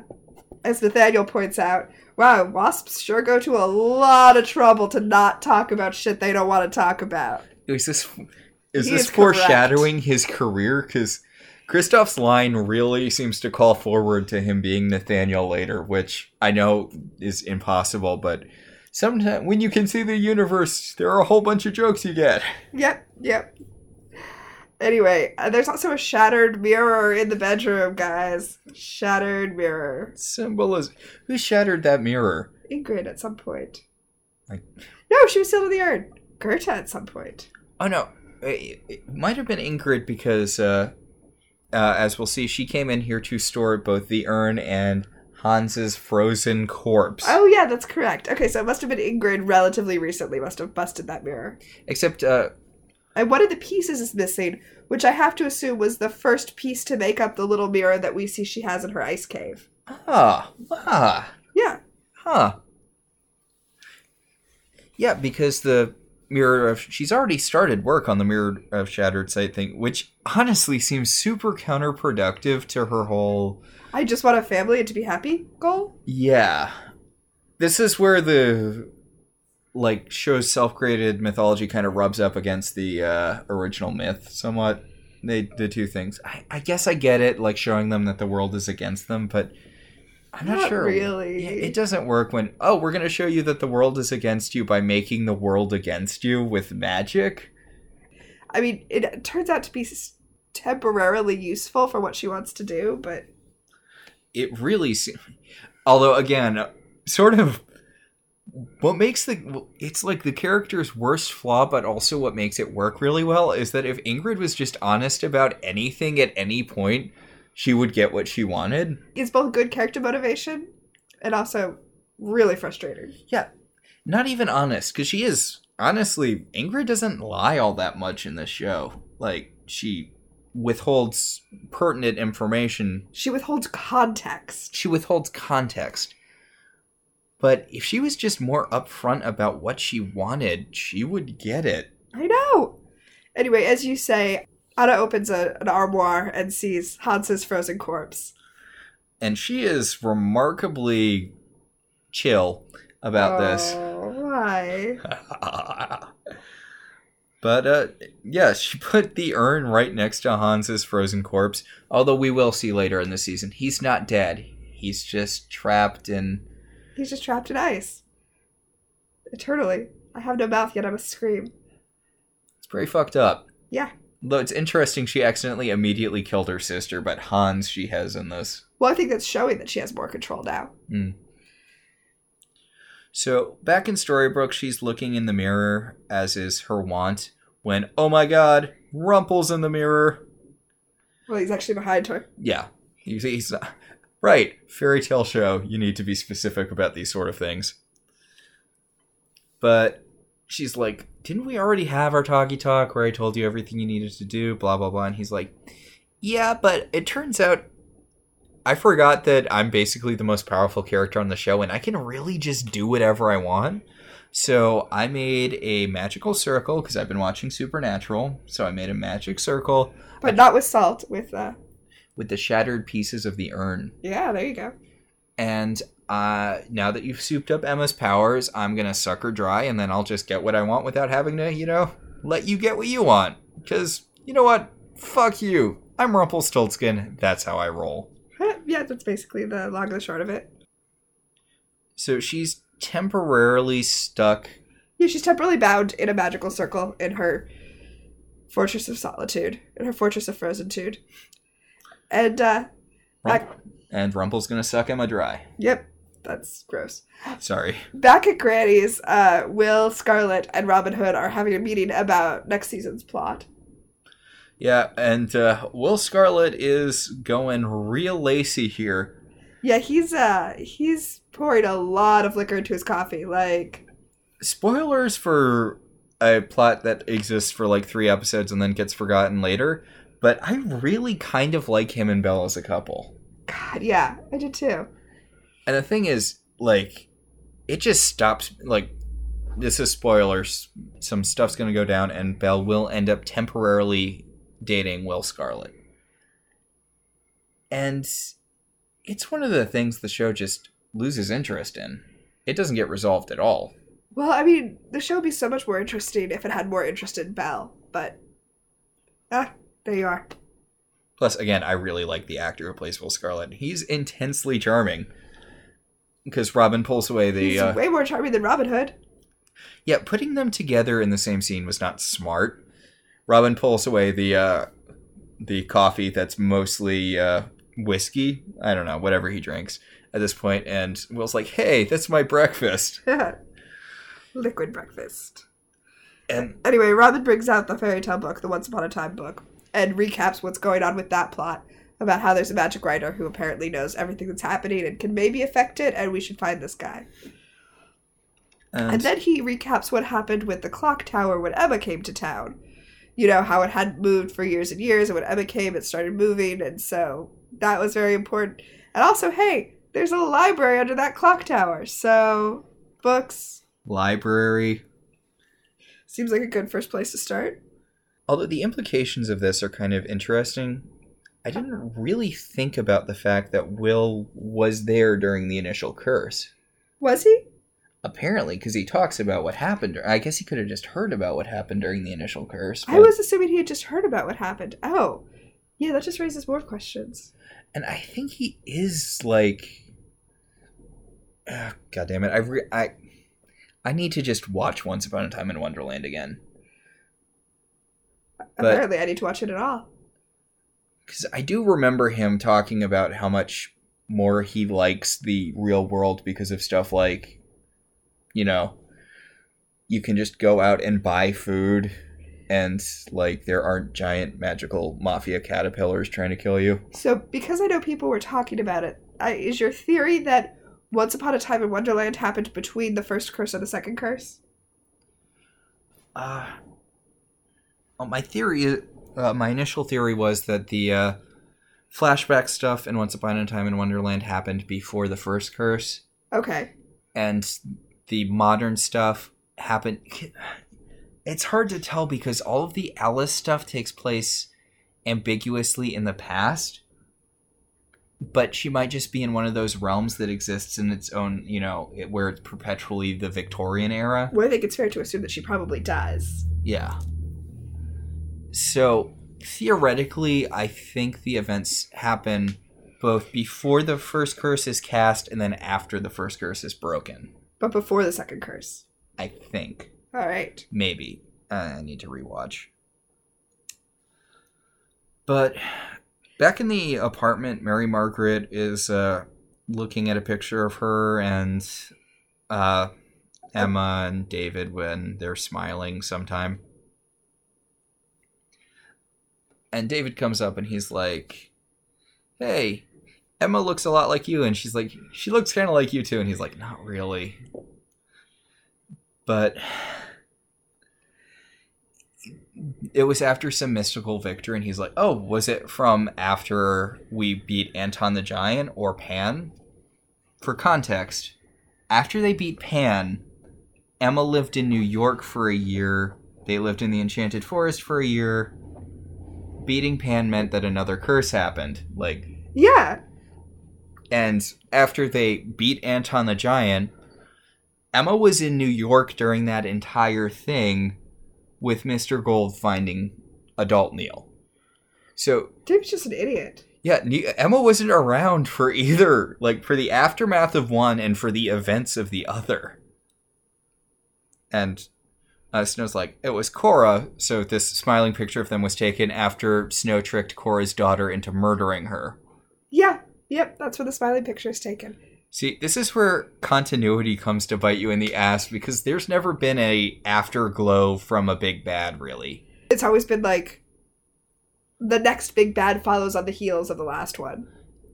as Nathaniel points out, wow, wasps sure go to a lot of trouble to not talk about shit they don't want to talk about. Is this is He this is correct. foreshadowing his career? Because Kristoff's line really seems to call forward to him being Nathaniel later, which I know is impossible, but. Sometimes when you can see the universe, there are a whole bunch of jokes you get. Yep, yep. Anyway, uh, there's also a shattered mirror in the bedroom, guys. Shattered mirror. Symbolism. who shattered that mirror? Ingrid at some point. Like- No, she was still in the urn. Gerda at some point. Oh no, it, it might have been Ingrid because, uh, uh, as we'll see, she came in here to store both the urn and Hans's frozen corpse. Oh yeah, that's correct. Okay, so it must have been Ingrid relatively recently. Must have busted that mirror. Except, uh, And one of the pieces is missing, which I have to assume was the first piece to make up the little mirror that we see she has in her ice cave. ah, ah, Yeah, huh. Yeah, because the mirror of she's already started work on the mirror of shattered sight thing, which honestly seems super counterproductive to her whole I just want a family and to be happy goal. Yeah. This is where the like show's self-created mythology kind of rubs up against the uh, original myth somewhat. They the two things. I, I guess I get it, like showing them that the world is against them, but I'm not, Not sure. really. Yeah, It doesn't work when oh, we're gonna show you that the world is against you by making the world against you with magic. I mean, it turns out to be temporarily useful for what she wants to do, but it really although again sort of what makes the it's like the character's worst flaw but also what makes it work really well is that if ingrid was just honest about anything at any point she would get what she wanted it's both good character motivation and also really frustrating. yeah not even honest because she is honestly ingrid doesn't lie all that much in this show like she withholds pertinent information She withholds context. she withholds context. But if she was just more upfront about what she wanted, she would get it. I know. Anyway, as you say, Anna opens a, an armoire and sees Hans's frozen corpse. And she is remarkably chill about Oh, why? *laughs* but uh yeah, she *laughs* put the urn right next to Hans's frozen corpse. Although we will see later in the season, he's not dead. He's just trapped in He's just trapped in ice. Eternally. I have no mouth yet, I must scream. it's pretty fucked up. Yeah. Though it's interesting she accidentally immediately killed her sister, but Hans she has in this. Well, I think that's showing that she has more control now. Hmm. So back in Storybrooke, she's looking in the mirror, as is her wont, when, oh my god, Rumple's in the mirror. Well, he's actually behind her. Yeah, he's, he's not. Right, fairy tale show, you need to be specific about these sort of things. But she's like, didn't we already have our talkie talk where I told you everything you needed to do, blah, blah, blah. And he's like, yeah, but it turns out I forgot that I'm basically the most powerful character on the show and I can really just do whatever I want. So I made a magical circle because I've been watching Supernatural. So I made a magic circle But not with salt, with uh with the shattered pieces of the urn. yeah, there you go. And uh, now that you've souped up Emma's powers, I'm gonna suck her dry, and then I'll just get what I want without having to, you know, let you get what you want. Because you know what? Fuck you. I'm Rumpelstiltskin. That's how I roll. *laughs* yeah, that's basically the long and the short of it. So she's temporarily stuck. Yeah, she's temporarily bound in a magical circle in her fortress of solitude, in her fortress of frozentude. And uh back, And Rumple's gonna suck Emma dry. yep, that's gross. Sorry. Back at Granny's, uh, Will, Scarlet, and Robin Hood are having a meeting about next season's plot. Yeah, and uh, Will Scarlet is going real lacy here. Yeah, he's uh he's pouring a lot of liquor into his coffee. Like, Spoilers for a plot that exists for like three episodes and then gets forgotten later, but I really kind of like him and Belle as a couple. God, yeah, I did too. And the thing is, like, it just stops. Like, this is spoilers. Some stuff's gonna go down, and Belle will end up temporarily dating Will Scarlet. And it's one of the things the show just loses interest in. It doesn't get resolved at all. Well, I mean, the show would be so much more interesting if it had more interest in Belle, but ah, there you are. Plus, again, I really like the actor who plays Will Scarlet. He's intensely charming. Because Robin pulls away the. He's Uh, way more charming than Robin Hood. yeah, putting them together in the same scene was not smart. Robin pulls away the uh, the coffee that's mostly uh, whiskey. I don't know, whatever he drinks at this point, and Will's like, "Hey, that's my breakfast." *laughs* Liquid breakfast. And Anyway, Robin brings out the fairy tale book, the Once Upon a Time book, and recaps what's going on with that plot about how there's a magic writer who apparently knows everything that's happening and can maybe affect it, and we should find this guy. and, And then he recaps what happened with the clock tower when Emma came to town. You know, how it had moved for years and years, and when Emma came, it started moving, and so that was very important. And also, hey, there's a library under that clock tower, so books library. seems like a good first place to start. Although the implications of this are kind of interesting, I didn't really think about the fact that Will was there during the initial curse. Was he? Apparently, because he talks about what happened. I guess he could have just heard about what happened during the initial curse. I was assuming he had just heard about what happened. Oh, yeah, that just raises more questions. and I think he is like, uh, God damn it! I re- I I need to just watch Once Upon a Time in Wonderland again But- Apparently, I need to watch it at all. because I do remember him talking about how much more he likes the real world because of stuff like, you know, you can just go out and buy food. And like there aren't giant magical mafia caterpillars trying to kill you. So, because I know people were talking about it, I, is your theory that Once Upon a Time in Wonderland happened between the first curse and the second curse? Uh, well, my theory, uh, my initial theory was that the uh, flashback stuff in Once Upon a Time in Wonderland happened before the first curse, Okay. and the modern stuff happened. It's hard to tell because all of the Alice stuff takes place ambiguously in the past. But she might just be in one of those realms that exists in its own, you know, where it's perpetually the Victorian era. Well, I think it's fair to assume that she probably does. Yeah. So theoretically, I think the events happen both before the first curse is cast and then after the first curse is broken. But before the second curse. I think. All right. Maybe. Uh, I need to rewatch. But back in the apartment, Mary Margaret is uh, looking at a picture of her and uh, Emma and David when they're smiling sometime. And David comes up and he's like, Hey, Emma looks a lot like you. And she's like, She looks kind of like you too. And he's like, Not really. But it was after some mystical victory, and he's like, "Oh, was it from after we beat Anton the Giant or Pan?" For context, after they beat Pan, Emma lived in New York for a year. They lived in the Enchanted Forest for a year. Beating Pan meant that another curse happened. Like, Yeah. and after they beat Anton the Giant, Emma was in New York during that entire thing with Mr. Gold finding adult Neal. So, Dave's just an idiot. yeah, Emma wasn't around for either, like, for the aftermath of one and for the events of the other. And uh, Snow's like, it was Cora, so this smiling picture of them was taken after Snow tricked Cora's daughter into murdering her. Yeah. Yep. That's where the smiling picture is taken. See, this is where continuity comes to bite you in the ass because there's never been a afterglow from a big bad, really. It's always been like the next big bad follows on the heels of the last one.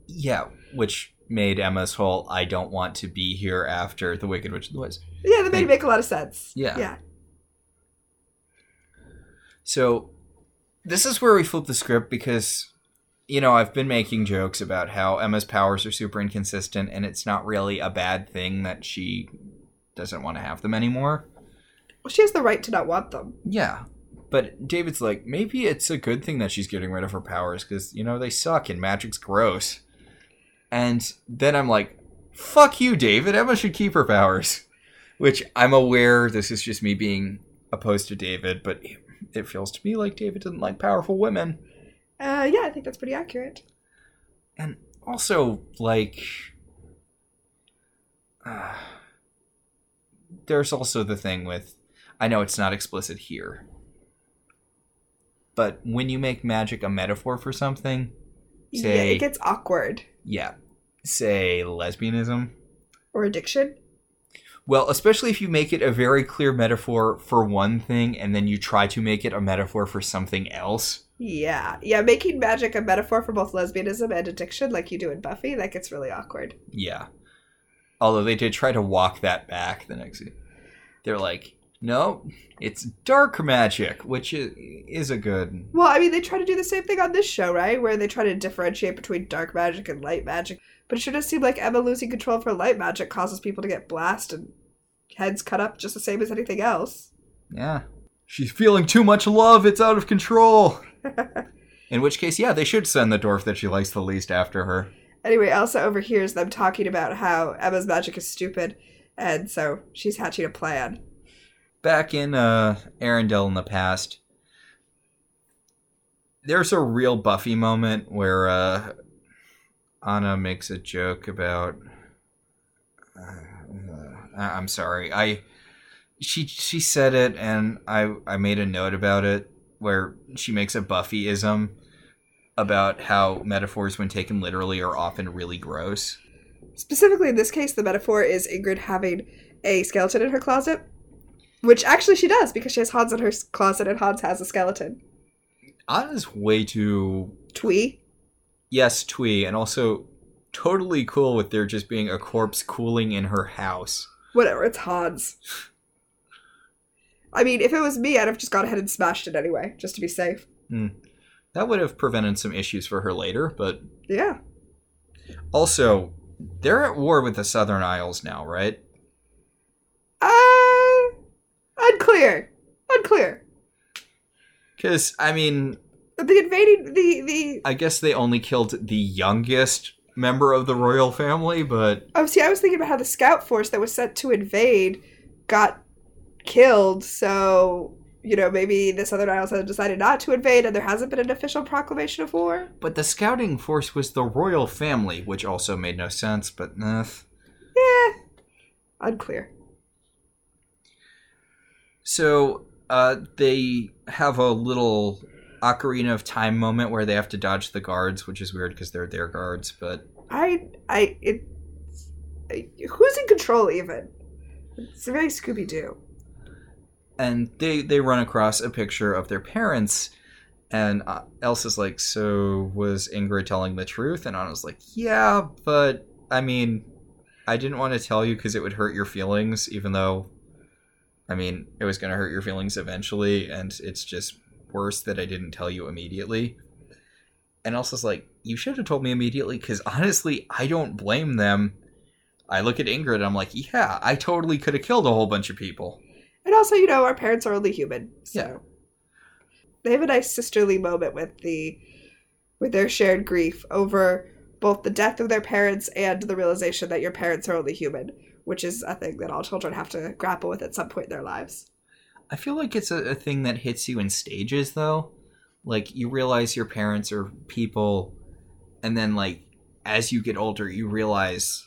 Yeah, which made Emma's whole "I don't want to be here" after the Wicked Witch of the Woods. Yeah, that made Like- make a lot of sense. Yeah. Yeah. So, this is where we flip the script because, you know, I've been making jokes about how Emma's powers are super inconsistent, and it's not really a bad thing that she doesn't want to have them anymore. Well, she has the right to not want them. Yeah. But David's like, maybe it's a good thing that she's getting rid of her powers because, you know, they suck and magic's gross. And then I'm like, fuck you, David. Emma should keep her powers. Which I'm aware this is just me being opposed to David, but it feels to me like David didn't like powerful women. Uh, yeah, I think that's pretty accurate. And also, like, uh, there's also the thing with, I know it's not explicit here, but when you make magic a metaphor for something, yeah, it gets awkward. yeah, say lesbianism. Or addiction. Well, especially if you make it a very clear metaphor for one thing and then you try to make it a metaphor for something else. Yeah. Yeah, making magic a metaphor for both lesbianism and addiction, like you do in Buffy, that gets really awkward. Yeah. Although they did try to walk that back the next They're like, no, it's dark magic, which is, is a good. Well, I mean, they try to do the same thing on this show, right? Where they try to differentiate between dark magic and light magic. But it sure does seem like Emma losing control of her light magic causes people to get blasted and heads cut up just the same as anything else. Yeah. She's feeling too much love, it's out of control. *laughs* In which case, yeah, they should send the dwarf that she likes the least after her. Anyway, Elsa overhears them talking about how Emma's magic is stupid, and so she's hatching a plan. Back in uh, Arendelle in the past, there's a real Buffy moment where uh, Anna makes a joke about. Uh, I'm sorry. I she she said it, and I I made a note about it where she makes a Buffyism about how metaphors, when taken literally, are often really gross. Specifically, in this case, the metaphor is Ingrid having a skeleton in her closet, which actually she does because she has Hans in her closet and Hans has a skeleton. Anna's way too Twee. yes, twee, and also totally cool with there just being a corpse cooling in her house. Whatever, it's Hans. I mean, if it was me, I'd have just gone ahead and smashed it anyway, just to be safe. Hmm. That would have prevented some issues for her later, but Yeah. also, they're at war with the Southern Isles now, right? Uh, unclear. Unclear. Because, I mean, The invading, the, the, I guess they only killed the youngest member of the royal family, but oh, see, I was thinking about how the scout force that was sent to invade got killed, so, you know, maybe the Southern Isles have decided not to invade and there hasn't been an official proclamation of war. but the scouting force was the royal family, which also made no sense, but eh. Yeah. Unclear. So uh, they have a little Ocarina of Time moment where they have to dodge the guards, which is weird because they're their guards. But I, I, it, who's in control even? It's very Scooby Doo. and they they run across a picture of their parents, and uh, Elsa's like, "So was Ingrid telling the truth?" And Anna's like, "Yeah, but I mean, I didn't want to tell you because it would hurt your feelings, even though." I mean, it was going to hurt your feelings eventually, and it's just worse that I didn't tell you immediately. And Elsa's like, You should have told me immediately, because honestly, I don't blame them. I look at Ingrid and I'm like, yeah, I totally could have killed a whole bunch of people. And also, you know, our parents are only human. So Yeah. they have a nice sisterly moment with the with their shared grief over both the death of their parents and the realization that your parents are only human, which is a thing that all children have to grapple with at some point in their lives. I feel like it's a, a thing that hits you in stages, though. Like, you realize your parents are people, and then, like, as you get older, you realize,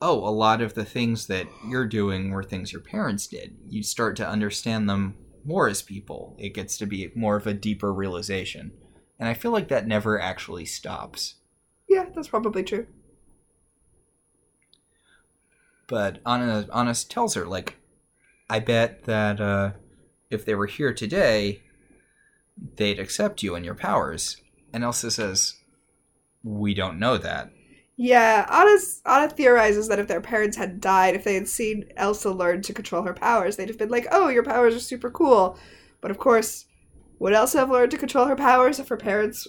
oh, a lot of the things that you're doing were things your parents did. You start to understand them more as people. It gets to be more of a deeper realization. And I feel like that never actually stops. Yeah, that's probably true. But Anna, Anna tells her, like, I bet that uh, if they were here today, they'd accept you and your powers. And Elsa says, We don't know that. Yeah, Anna's, Anna theorizes that if their parents had died, if they had seen Elsa learn to control her powers, they'd have been like, oh, your powers are super cool. But of course, would Elsa have learned to control her powers if her parents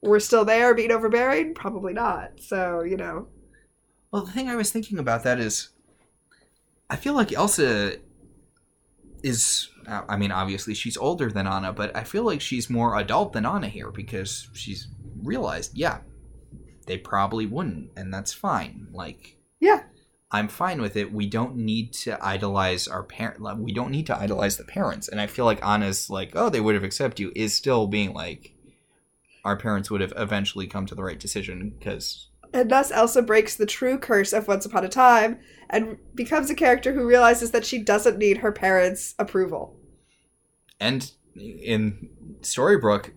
were still there being overbearing? Probably not. So, you know. Well, the thing I was thinking about that is, I feel like Elsa is. I mean, obviously she's older than Anna, but I feel like she's more adult than Anna here because she's realized, yeah, they probably wouldn't, and that's fine. Like, Yeah. I'm fine with it. We don't need to idolize our parent. like, We don't need to idolize the parents. And I feel like Anna's like, oh, they would have accepted you, is still being like, our parents would have eventually come to the right decision because And thus Elsa breaks the true curse of Once Upon a Time and becomes a character who realizes that she doesn't need her parents' approval. And in Storybrooke,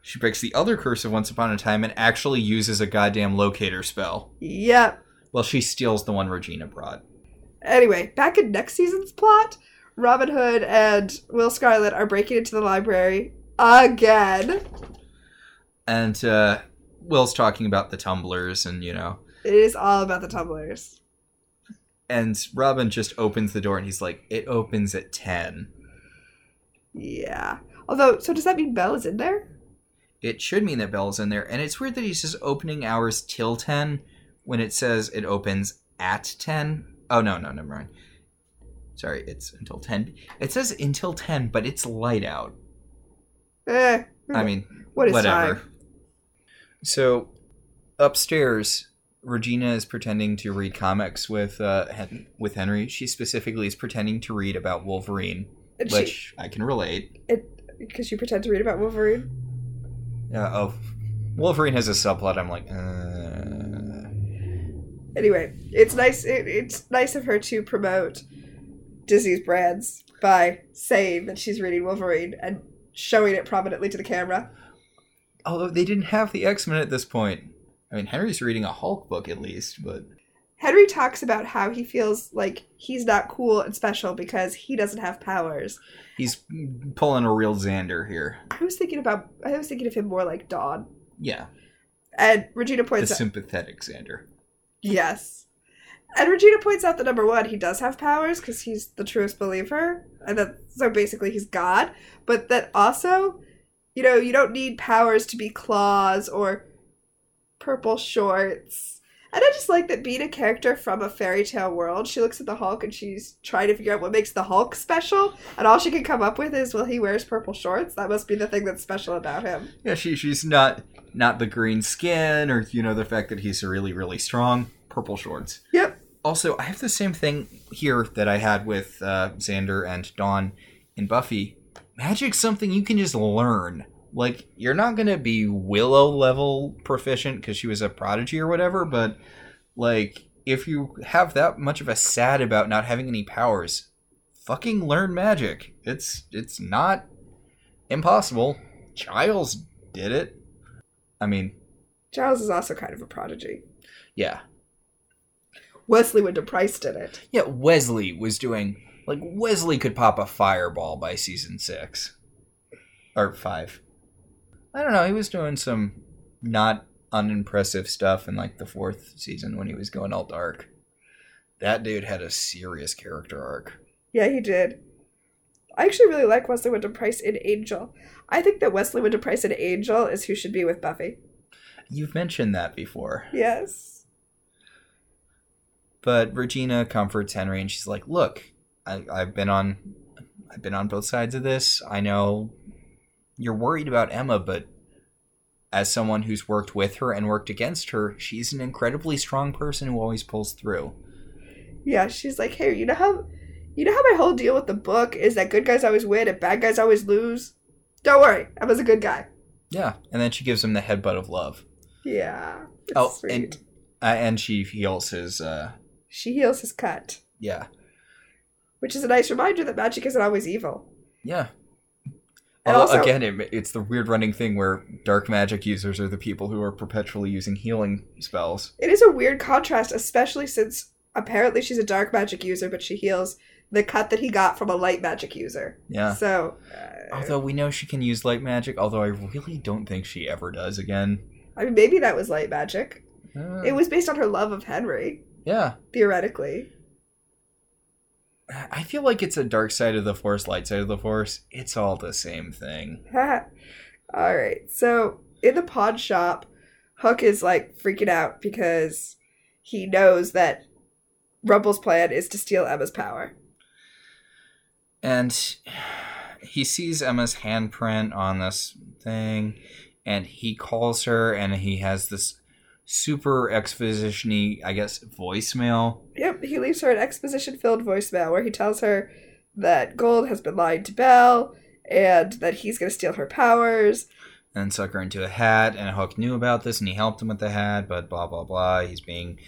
she breaks the other curse of Once Upon a Time and actually uses a goddamn locator spell. Yep. Well, she steals the one Regina brought. Anyway, back in next season's plot, Robin Hood and Will Scarlet are breaking into the library again. And uh, Will's talking about the tumblers and, you know, It is all about the tumblers. and Robin just opens the door and he's like, it opens at 10. Yeah. Although, so does that mean Belle is in there? It should mean that Belle's in there. And it's weird that he says opening hours till 10 when it says it opens at 10. Oh, no, no, never mind. Sorry, it's until 10. It says until 10, but it's light out. Eh. I mean, What is whatever. time? So, upstairs, Regina is pretending to read comics with uh, Hen- with Henry. She specifically is pretending to read about Wolverine, And which she, I can relate. because you pretend to read about Wolverine. Uh, oh, Wolverine has a subplot. I'm like, uh, Anyway, it's nice. It, it's nice of her to promote Disney's brands by saying that she's reading Wolverine and showing it prominently to the camera. Although they didn't have the X Men at this point. I mean, Henry's reading a Hulk book at least, but Henry talks about how he feels like he's not cool and special because he doesn't have powers. he's pulling a real Xander here. I was thinking about I was thinking of him more like Dawn. Yeah, And Regina the points out sympathetic Xander. Yes. And Regina points out that number one, he does have powers because he's the truest believer, and that so basically he's God. But that also, you know, you don't need powers to be claws or purple shorts. And I just like that being a character from a fairy tale world, she looks at the Hulk and she's trying to figure out what makes the Hulk special, and all she can come up with is, well, he wears purple shorts. That must be the thing that's special about him. Yeah, she she's not not the green skin or you know the fact that he's really really strong. Purple shorts. Yep. Also, I have the same thing here that I had with uh, Xander and Dawn in Buffy. Magic's something you can just learn. Like you're not gonna be Willow level proficient because she was a prodigy or whatever, but like if you have that much of a sad about not having any powers, fucking learn magic. It's it's not impossible. Giles did it. I mean, Giles is also kind of a prodigy. yeah. Wesley Wyndam Pryce did it. Yeah, Wesley was doing like Wesley could pop a fireball by season six or five. I don't know. He was doing some not unimpressive stuff in like the fourth season when he was going all dark. That dude had a serious character arc. Yeah, he did. I actually really like Wesley Wyndam Pryce in Angel. I think that Wesley Wyndam Pryce in Angel is who should be with Buffy. You've mentioned that before. Yes. But Regina comforts Henry and she's like, "Look, I, I've been on, I've been on both sides of this. I know you're worried about Emma, but as someone who's worked with her and worked against her, she's an incredibly strong person who always pulls through." Yeah, she's like, hey, you know how, you know how my whole deal with the book is that good guys always win and bad guys always lose. Don't worry, Emma's a good guy. Yeah, and then she gives him the headbutt of love. Yeah. Oh, sweet. and uh, and she heals his. uh she heals his cut, Yeah, which is a nice reminder that magic isn't always evil. yeah. And Although also- again, it, it's the weird running thing where dark magic users are the people who are perpetually using healing spells. It is a weird contrast, especially since apparently she's a dark magic user, but she heals the cut that he got from a light magic user. Yeah. So, uh, Although we know she can use light magic, although I really don't think she ever does again. I mean, maybe that was light magic. Uh, It was based on her love of Henry, yeah. theoretically. I feel like it's a dark side of the force, light side of the force. It's all the same thing. *laughs* All right. So in the pawn shop, Hook is like freaking out because he knows that Rumple's plan is to steal Emma's power. And he sees Emma's handprint on this thing, and he calls her, and he has this super exposition I guess, voicemail. Yep, he leaves her an exposition filled voicemail where he tells her that Gold has been lying to Belle and that he's going to steal her powers. and suck her into a hat. And Hook knew about this, and he helped him with the hat. But blah blah blah. He's being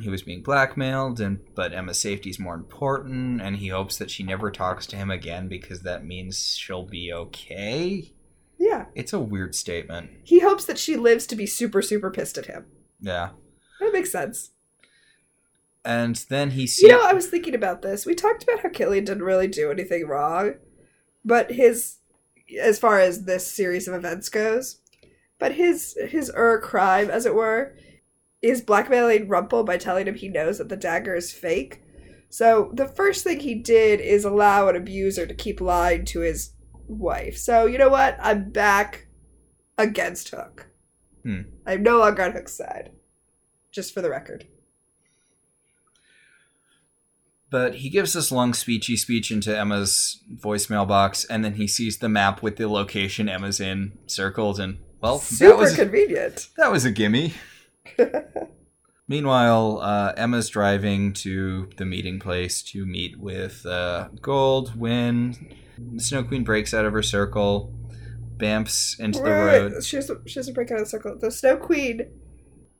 he was being blackmailed, and but Emma's safety is more important, and he hopes that she never talks to him again because that means she'll be okay. Yeah, It's a weird statement. he hopes that she lives to be super, super pissed at him. Yeah. That makes sense. And then he sees. You know, I was thinking about this. We talked about how Killian didn't really do anything wrong, but his, as far as this series of events goes, but his his er crime, as it were, is blackmailing Rumple by telling him he knows that the dagger is fake. So the first thing he did is allow an abuser to keep lying to his wife. So you know what? I'm back against Hook. Hmm. I'm no longer on Hook's side. Just for the record. But he gives this long speechy speech into Emma's voicemail box, and then he sees the map with the location Emma's in circled, and well, Super that was convenient. that was a gimme. *laughs* Meanwhile, uh, Emma's driving to the meeting place to meet with uh, Gold. When the Snow Queen breaks out of her circle, bamps into the road. She doesn't, she doesn't break out of the circle. The Snow Queen,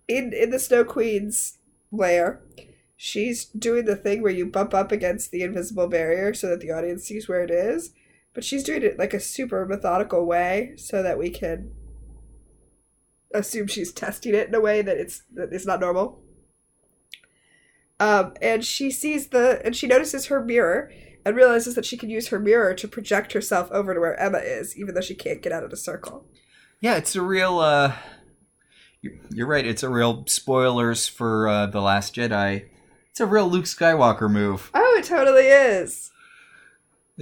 in in the Snow Queen's lair, she's doing the thing where you bump up against the invisible barrier so that the audience sees where it is. But she's doing it like a super methodical way so that we can assume she's testing it in a way that it's that it's not normal. Um, and she sees the and she notices her mirror and realizes that she can use her mirror to project herself over to where Emma is, even though she can't get out of the circle. Yeah, it's a real. Uh, you're, right. It's a real spoilers for uh, the Last Jedi. It's a real Luke Skywalker move. Oh, it totally. Is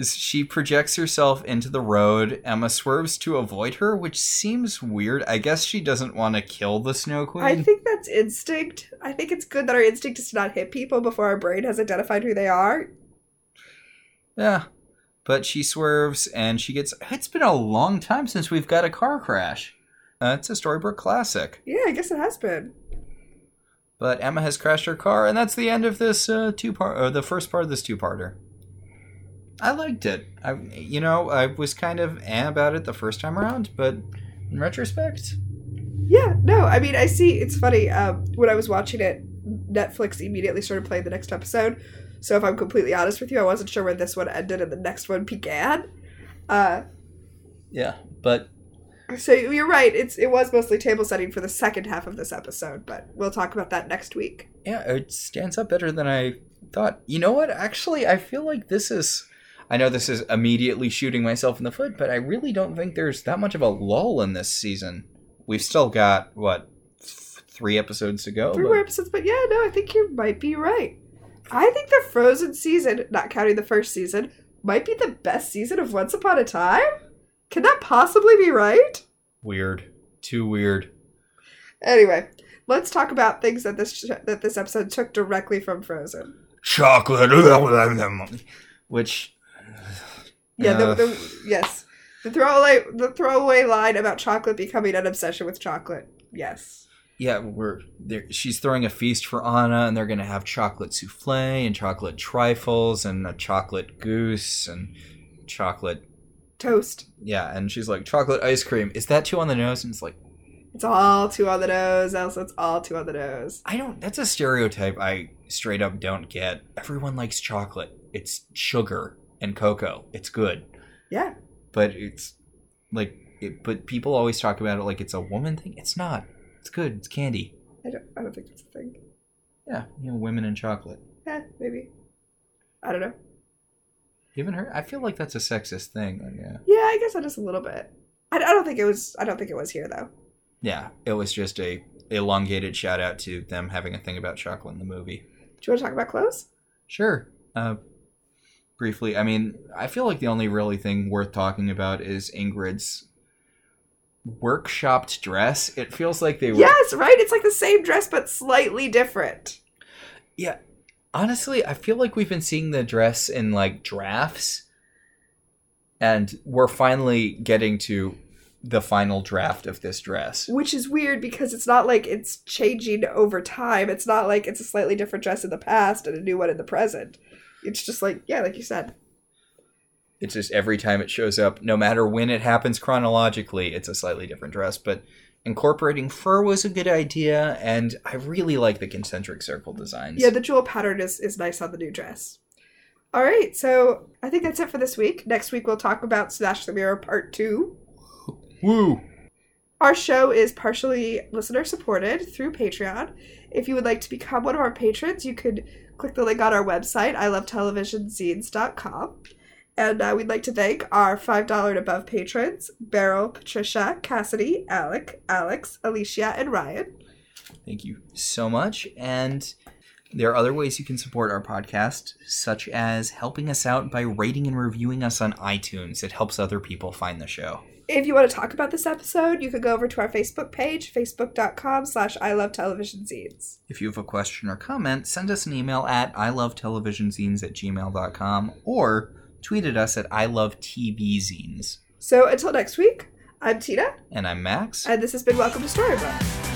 she projects herself into the road. Emma swerves to avoid her, which seems weird. I guess she doesn't want to kill the Snow Queen. I think that's instinct. I think it's good that our instinct is to not hit people before our brain has identified who they are. Yeah. But she swerves and she gets. It's been a long time since we've got a car crash. Uh, it's a Storybrooke classic. Yeah, I guess it has been. But Emma has crashed her car, and that's the end of this uh, two part, or the first part of this two-parter. I liked it. I, you know, I was kind of eh about it the first time around, but in retrospect, Yeah, no, I mean, I see. It's funny. Um, when I was watching it, Netflix immediately started playing the next episode. So if I'm completely honest with you, I wasn't sure where this one ended and the next one began. Uh, yeah. But so you're right. It's it was mostly table setting for the second half of this episode, but we'll talk about that next week. yeah, it stands up better than I thought. You know what? Actually, I feel like this is. I know this is immediately shooting myself in the foot, but I really don't think there's that much of a lull in this season. We've still got what three episodes to go. Three but- more episodes, but yeah, no, I think you might be right. I think the Frozen season, not counting the first season, might be the best season of Once Upon a Time. Can that possibly be right? Weird. Too weird. Anyway, let's talk about things that this that this episode took directly from Frozen. chocolate, *laughs* which Yeah, the, Uh, the, yes, the throwaway the throwaway line about chocolate becoming an obsession with chocolate. Yes, yeah, we're there. She's throwing a feast for Anna, and they're gonna have chocolate souffle and chocolate trifles and a chocolate goose and chocolate. toast. Yeah, and she's like chocolate ice cream. Is that too on the nose? And it's like It's all too on the nose. Elsa, it's all too on the nose. I don't. That's a stereotype I straight up don't get. Everyone likes chocolate. It's sugar and cocoa. It's good, Yeah, but it's like. It, but people always talk about it like it's a woman thing. It's not. It's good. It's candy. I don't. I don't think that's a thing. Yeah, you know, women and chocolate. Yeah, maybe. I don't know. You haven't heard? I feel like that's a sexist thing. Like, yeah. Yeah, I guess that is a little bit. I, I don't think it was. I don't think it was here though. Yeah, it was just a elongated shout out to them having a thing about chocolate in the movie. Do you want to talk about clothes? Sure. Uh, briefly, I mean, I feel like the only really thing worth talking about is Ingrid's workshopped dress. It feels like they were. Yes, right. It's like the same dress but slightly different. Yeah. Honestly, I feel like we've been seeing the dress in like drafts, and we're finally getting to the final draft of this dress. Which is weird because it's not like it's changing over time. It's not like it's a slightly different dress in the past and a new one in the present. It's just like, yeah, like you said. It's just every time it shows up, no matter when it happens chronologically, it's a slightly different dress. But incorporating fur was a good idea, and I really like the concentric circle designs. Yeah, the jewel pattern is, is nice on the new dress. All right, so I think that's it for this week. Next week we'll talk about Smash the Mirror Part 2. Woo! Our show is partially listener supported through Patreon. If you would like to become one of our patrons, you could click the link on our website, ilovetelevisionzines.com. And uh, we'd like to thank our $5 and above patrons Beryl, Patricia, Cassidy, Alec, Alex, Alicia, and Ryan. Thank you so much. And there are other ways you can support our podcast, such as helping us out by rating and reviewing us on iTunes. It helps other people find the show. If you want to talk about this episode, you could go over to our Facebook page, facebook.com slash I love television zines. If you have a question or comment, send us an email at ilovetelevisionzines at gmail.com or tweet at I Love at Zines. So until next week, I'm Tina, And I'm Max. and this has been Welcome to Storybrooke.